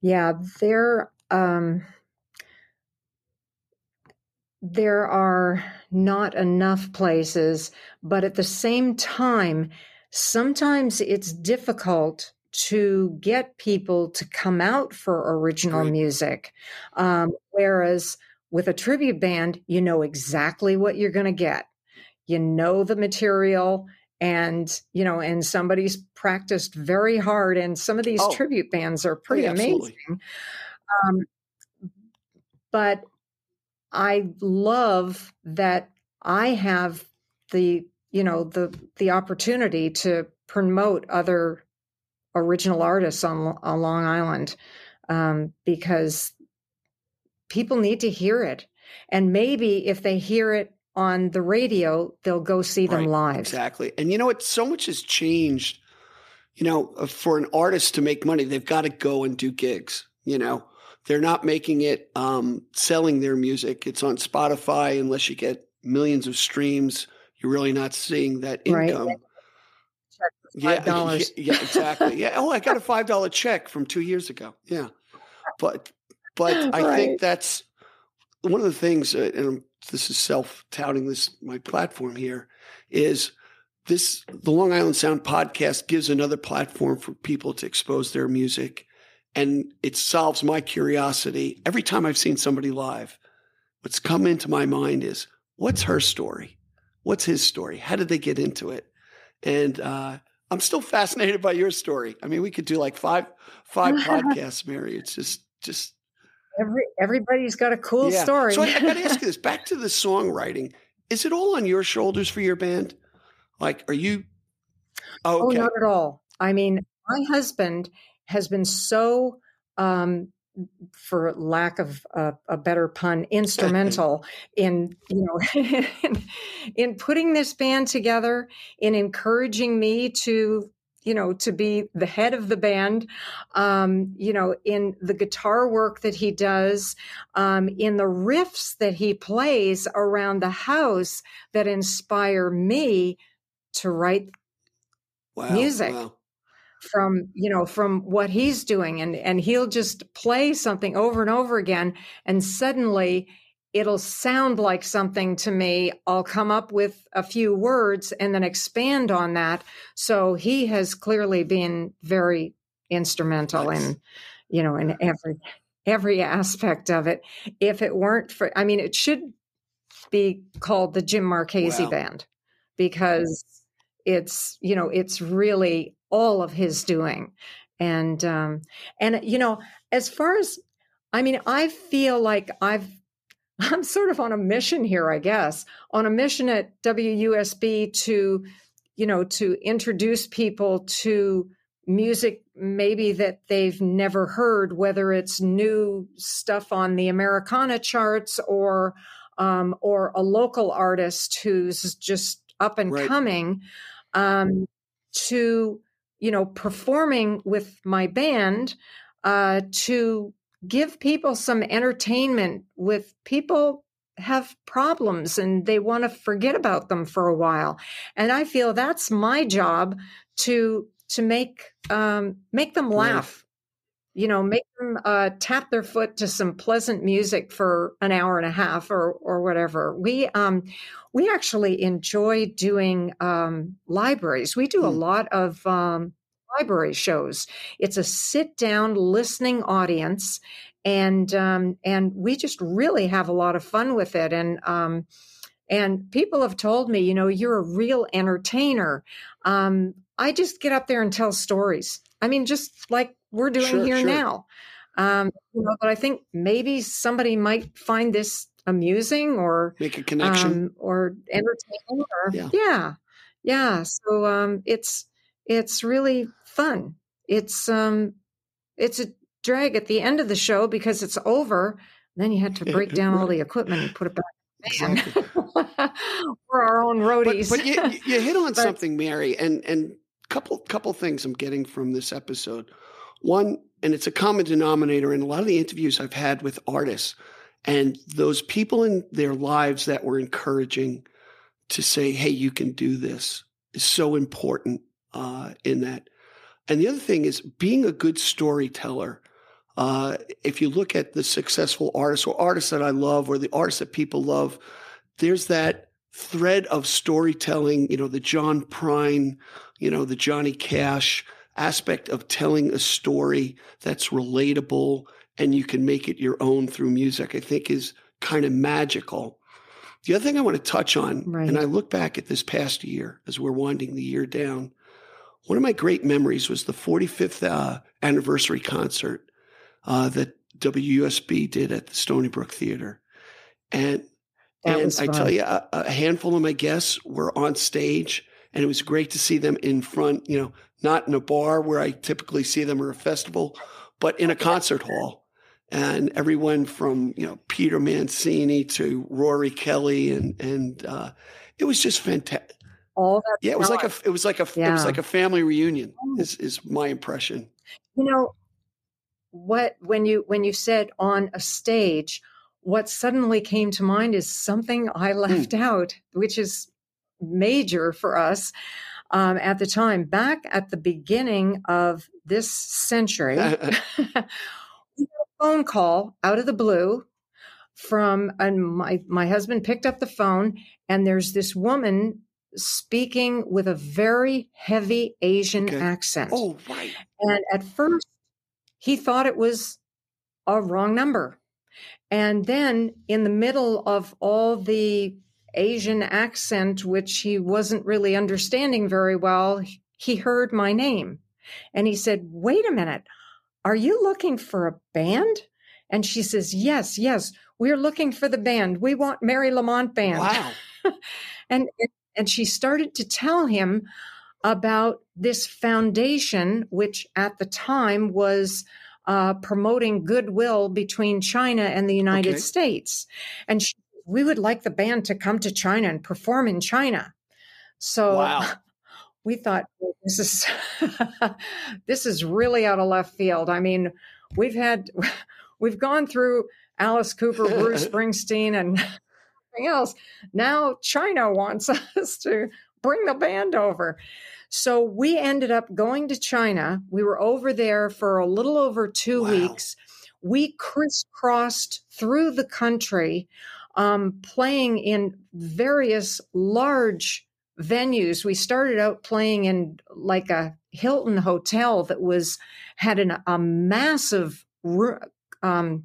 Yeah, there. Um, there are not enough places, but at the same time, sometimes it's difficult to get people to come out for original right. music. Um, whereas with a tribute band, you know exactly what you're going to get. You know the material, and you know, and somebody's practiced very hard. And some of these oh. tribute bands are pretty oh, yeah, amazing. Um, but I love that I have the you know the the opportunity to promote other original artists on, on Long Island um, because people need to hear it, and maybe if they hear it on the radio, they'll go see them right, live. Exactly, and you know what? So much has changed. You know, uh, for an artist to make money, they've got to go and do gigs. You know, they're not making it um, selling their music. It's on Spotify. Unless you get millions of streams, you're really not seeing that income. Right. Yeah, yeah, yeah, exactly. Yeah. Oh, I got a five dollar check from two years ago. Yeah, but but I right. think that's one of the things. Uh, and this is self touting this my platform here is this the Long Island Sound podcast gives another platform for people to expose their music and it solves my curiosity. Every time I've seen somebody live, what's come into my mind is what's her story? What's his story? How did they get into it? And uh, I'm still fascinated by your story. I mean, we could do like five five podcasts, Mary. It's just just Every everybody's got a cool yeah. story. so I, I got to ask you this: back to the songwriting. Is it all on your shoulders for your band? Like, are you? Oh, okay. oh not at all. I mean, my husband has been so um, for lack of a, a better pun, instrumental in you know in, in, putting this band together, in encouraging me to you know to be the head of the band, um, you know, in the guitar work that he does, um, in the riffs that he plays around the house that inspire me to write wow, music. Wow from you know from what he's doing and and he'll just play something over and over again and suddenly it'll sound like something to me i'll come up with a few words and then expand on that so he has clearly been very instrumental nice. in you know in every every aspect of it if it weren't for i mean it should be called the Jim Marchese Wow. band because it's you know it's really all of his doing and um and you know as far as i mean i feel like i've i'm sort of on a mission here i guess on a mission at wusb to you know to introduce people to music maybe that they've never heard whether it's new stuff on the americana charts or um, or a local artist who's just up and Right. coming um, to you know performing with my band uh, to give people some entertainment with people have problems and they want to forget about them for a while. And i feel that's my job to to make um, make them laugh you know make them uh, tap their foot to some pleasant music for an hour and a half or or whatever. We um we actually enjoy doing um libraries. We do a Hmm. lot of um library shows. It's a sit down listening audience and um and we just really have a lot of fun with it. And um and people have told me you know you're a real entertainer. Um i just get up there and tell stories i mean just like we're doing Sure, here sure. now um you know but i think maybe somebody might find this amusing or Make a connection. um, or entertaining or Yeah. yeah. yeah so um it's it's really fun it's um it's a drag at the end of the show because it's over then you had to break down all the equipment and put it back in the Exactly. we're our own but roadies but you, you hit on But- something, Mary, and and couple couple things I'm getting from this episode. One, and it's a common denominator in a lot of the interviews I've had with artists, and those people in their lives that were encouraging to say, "Hey, you can do this," is so important uh, in that. And the other thing is being a good storyteller. Uh, if you look at the successful artists or artists that I love or the artists that people love, there's that thread of storytelling, you know, the John Prine, you know, the Johnny Cash aspect of telling a story that's relatable and you can make it your own through music, I think is kind of magical. The other thing I want to touch on, Right. and I look back at this past year as we're winding the year down, one of my great memories was the 45th uh, anniversary concert uh, that WUSB did at the Stony Brook Theater. And That and I tell you, a, a handful of my guests were on stage, and it was great to see them in front, you know, not in a bar where I typically see them or a festival, but in a concert hall. And everyone from, you know, Peter Mancini to Rory Kelly and and uh, it was just fantastic. all that Yeah, it was like a it was like a it was like a family reunion. Oh. Is is my impression. you know what when you when you said on a stage what suddenly came to mind is something i Hmm. left out which is major for us um, at the time back at the beginning of this century we got a phone call out of the blue from and my my husband picked up the phone and there's this woman speaking with a very heavy asian Okay. accent oh right. and at first, he thought it was a wrong number. And then, in the middle of all the Asian accent, which he wasn't really understanding very well, he heard my name. And he said, Wait a minute, are you looking for a band? And she says, Yes, yes, we're looking for the band. We want Mary Lamont Band Wow. and and she started to tell him about this foundation which at the time was uh, promoting goodwill between china and the united Okay. states and she, we would like the band to come to china and perform in china. So Wow. we thought well, this is this is really out of left field. I mean we've had we've gone through alice cooper bruce springsteen and everything else. Now china wants us to bring the band over. So we ended up going to china. We were over there for a little over two Wow. weeks. We crisscrossed through the country um, playing in various large venues. We started out playing in like a Hilton hotel that was had an, a massive, um,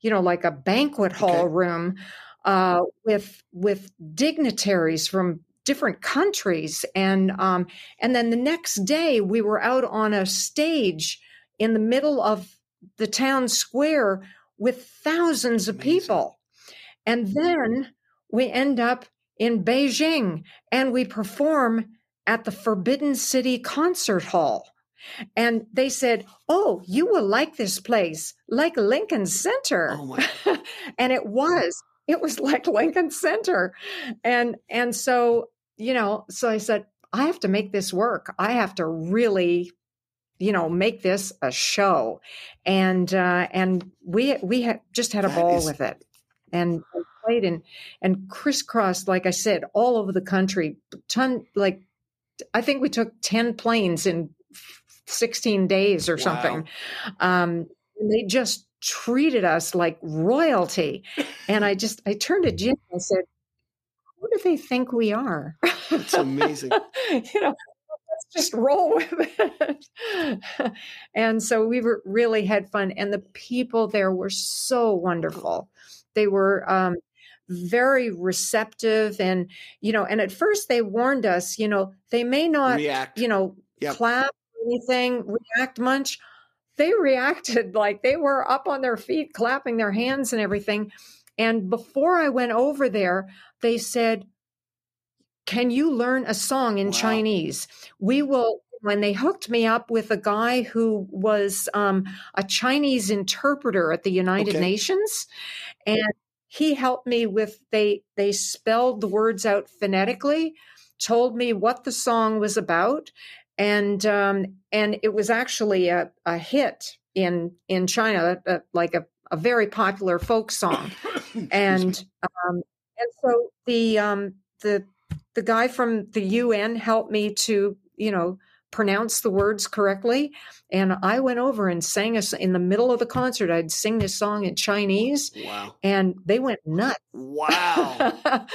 you know, like a banquet hall Okay. room. uh, with with dignitaries from different countries, and um, and then the next day we were out on a stage in the middle of the town square with thousands of Amazing. people, and then we end up in Beijing and we perform at the Forbidden City Concert Hall. And they said, Oh, you will like this place, like Lincoln Center. Oh my. and it was. It was like Lincoln Center. And and so, you know, so I said, I have to make this work. I have to really you know make this a show and uh and we we had just had a That ball is- with it and played and and crisscrossed like i said all over the country. Ton like i think we took 10 planes in 16 days or Wow. something um and they just treated us like royalty. And i just i turned to jim and I said who do they think we are? It's amazing. you know let's just roll with it. And so we were really had fun. And the people there were so wonderful they were um very receptive and you know and at first they warned us you know they may not React. you know Yep. clap or anything react much they reacted like they were up on their feet clapping their hands and everything and before i went over there they said can you learn a song in Wow. chinese we will when they hooked me up with a guy who was um, a chinese interpreter at the united Okay. nations and he helped me with they they spelled the words out phonetically told me what the song was about and um, and it was actually a, a hit in in China, uh, like a, a very popular folk song. and um, and so the um, the the guy from the UN helped me to you know pronounce the words correctly, and I went over and sang us in the middle of the concert. I'd sing this song in Chinese, wow. and they went nuts. Wow.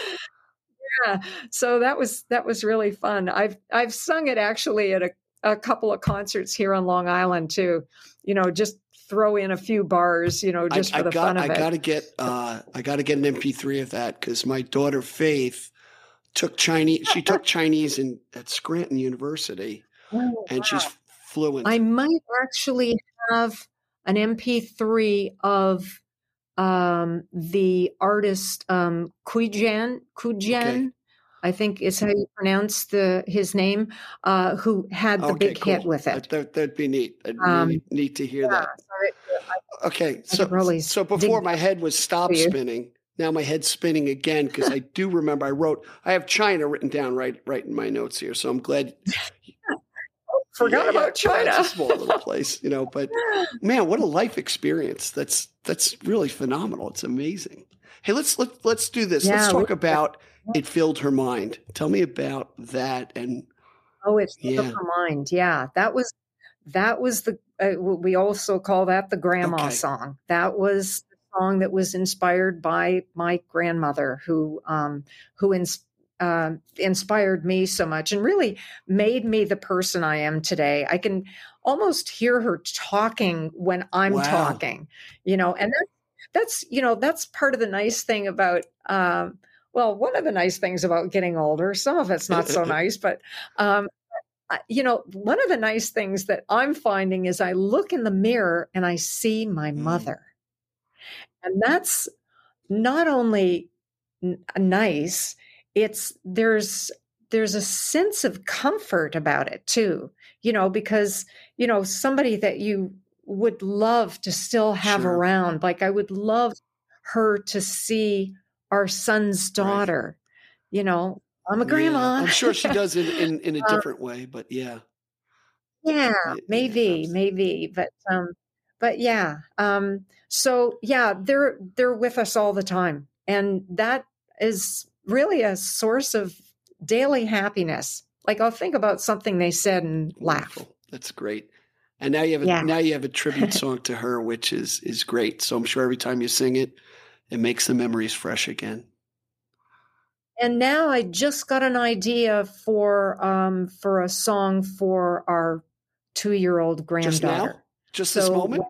yeah, so that was that was really fun. I've I've sung it actually at a, a couple of concerts here on Long Island too. You know, just throw in a few bars. You know, just I, for the got, fun of I it. got to get, uh, I got to get an MP3 of that because my daughter Faith took Chinese. She took Chinese in at Scranton University, Oh, and wow. she's fluent. I might actually have an MP3 of um, the artist um, Kujan Kujan. Okay. I think is how you pronounce the his name. Uh, who had the okay, big hit with it? that, that'd be neat. I'd Um, really to hear Yeah, that. so it- Okay, so so before my head was stop for you. spinning, now my head's spinning again because I do remember I wrote I have China written down right right in my notes here. So I'm glad forgot Yeah, about yeah, China. It's a small little place, you know. But man, what a life experience! That's that's really phenomenal. It's amazing. Hey, let's let, let's do this. let's talk about it filled her mind. Tell me about that. And Oh, it's Yeah. yeah. her mind. Yeah, that was that was the uh, we also call that the grandma Okay. song. That was the song that was inspired by my grandmother, who um, who ins- uh, inspired me so much and really made me the person I am today. I can almost hear her talking when I'm Wow. talking, you know, and that's that's you know that's part of the nice thing about. Um, well, one of the nice things about getting older, some of it's not so nice, but um, you know, one of the nice things that I'm finding is I look in the mirror and I see my Mm. mother. And that's not only n- nice, it's there's there's a sense of comfort about it too. You know, because you know, somebody that you would love to still have Sure. around, like I would love her to see our son's Right. daughter. You know, I'm a yeah, grandma. I'm sure she does in in, in a Um, different way. But yeah, yeah yeah, maybe abs- maybe but um but yeah um so yeah they're they're with us all the time and that is really a source of daily happiness like i'll think about something they said and laugh. That's great. And now you have a, Yeah. now you have a tribute song to her, which is is great. So I'm sure every time you sing it, it makes the memories fresh again. and now i just got an idea for um for a song for our two-year-old Just granddaughter now, just this moment.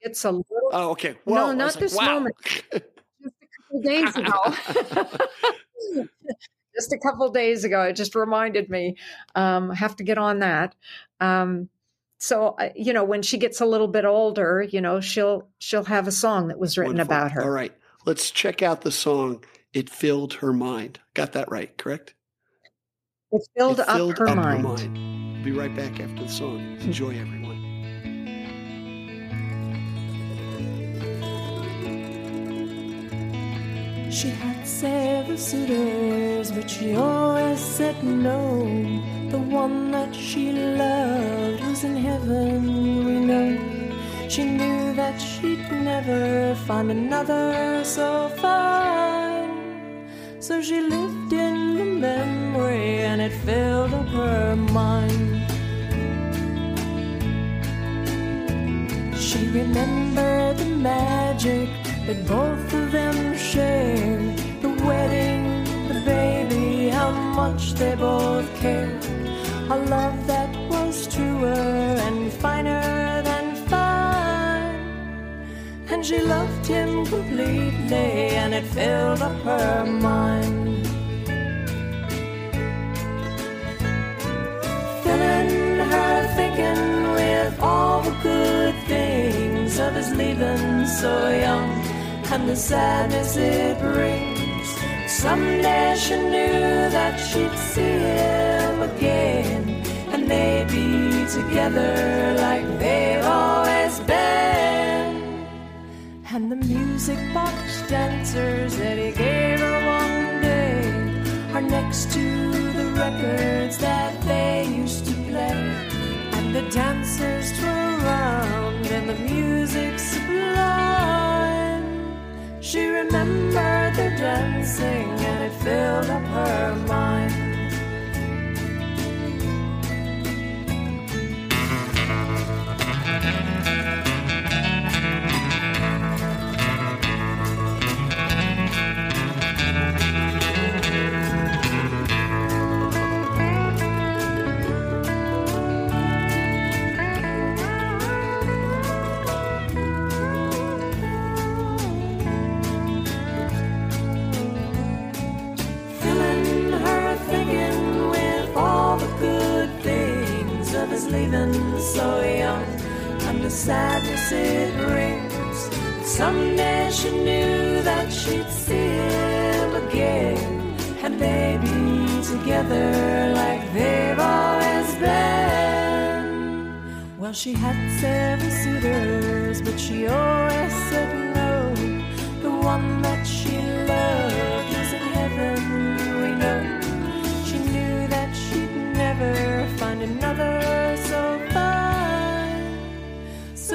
it's a little Oh, okay. No, Whoa, I not like, this wow. moment. just a couple couple days ago. just a couple days ago. It just reminded me. Um, I have to get on that. Um, so uh, you know, when she gets a little bit older, you know, she'll she'll have a song that was written Wonderful. about her. All right, let's check out the song. It filled her mind. Got that right, correct? It filled, It filled up, her, up mind. her mind. Be right back after the song. Enjoy, everyone. She had several suitors, but she always said no. The one that she loved was in heaven, we know. She knew that she'd never find another so fine. So she lived in the memory, and it filled up her mind. She remembered the magic that both of them shared. The wedding, the baby, how much they both cared. A love that was truer and finer than fine. And she loved him completely, and it filled up her mind. Filling her thinking with all the good things of his leaving so young and the sadness it brings. Someday she knew that she'd see him again, and they'd be together like they've always been. And the music box dancers that he gave her one day are next to the records that they used to play. And the dancers twirl around and the sublime. She remembered their dancing and it filled up her mind. Leaving so young and the sadness it brings. Someday she knew that she'd see him again and they'd be together like they've always been. Well, she had several suitors, but she always said no. The one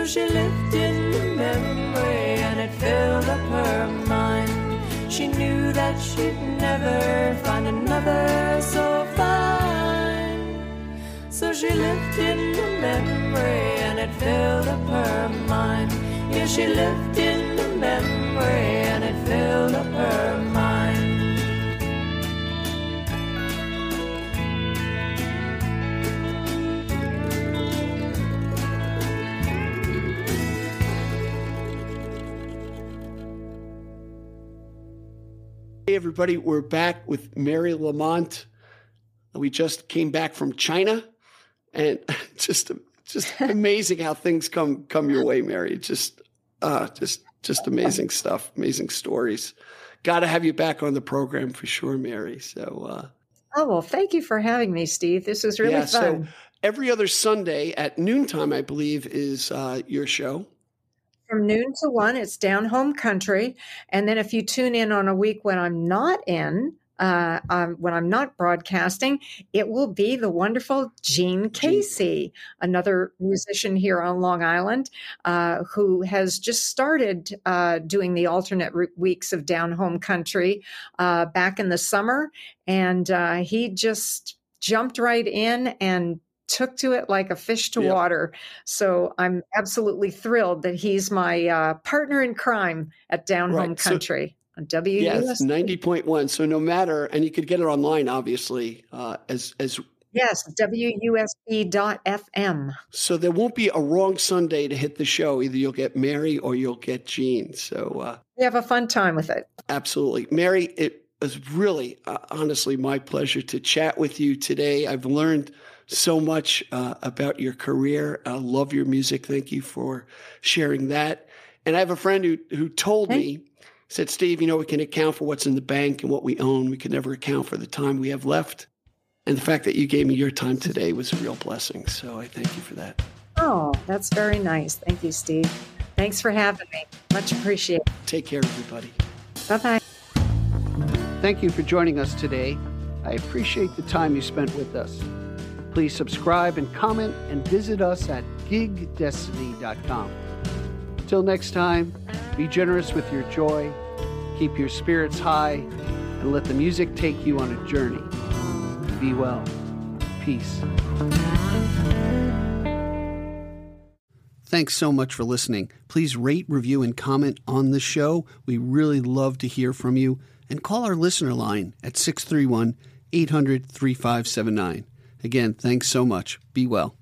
she lived in the memory and it filled up her mind. She knew that she'd never find another so fine. So she lived in the memory and it filled up her mind. Yeah, she lived in the memory and it filled up her mind. Everybody, we're back with Mary Lamont. We just came back from China, and just just amazing how things come come your way, Mary. Just uh, just just amazing stuff, amazing stories. Got to have you back on the program for sure, Mary. So uh, Oh well, thank you for having me, Steve. This is really yeah, fun. so every other Sunday at noontime, I believe, is uh, your show. From noon to one, it's down home country, and then if you tune in on a week when I'm not in, uh, um, when I'm not broadcasting, it will be the wonderful Gene Casey, another musician here on Long Island, uh, who has just started uh, doing the alternate weeks of Down Home Country uh, back in the summer. And uh, he just jumped right in and took to it like a fish to Yep. water. So I'm absolutely thrilled that he's my uh, partner in crime at Down Home Right, so- Country on Yes, ninety point one. So no matter, and you could get it online, obviously, uh, as as Yes, WUSB.FM. So there won't be a wrong Sunday to hit the show. Either you'll get Mary or you'll get Gene. So uh, You have a fun time with it. absolutely. Mary, it was really, uh, honestly, my pleasure to chat with you today. I've learned so much uh, about your career. I love your music. Thank you for sharing that. And I have a friend who, who told me, said, Steve, you know, we can account for what's in the bank and what we own. We can never account for the time we have left. And the fact that you gave me your time today was a real blessing. So I thank you for that. Oh, that's very nice. Thank you, Steve. Thanks for having me. Much appreciated. Take care, everybody. Bye bye. Thank you for joining us today. I appreciate the time you spent with us. Please subscribe and comment and visit us at gigdestiny.com. Till next time, be generous with your joy, keep your spirits high, and let the music take you on a journey. Be well. Peace. Thanks so much for listening. Please rate, review, and comment on the show. We really love to hear from you. And call our listener line at 631 800 3579. Again, thanks so much. Be well.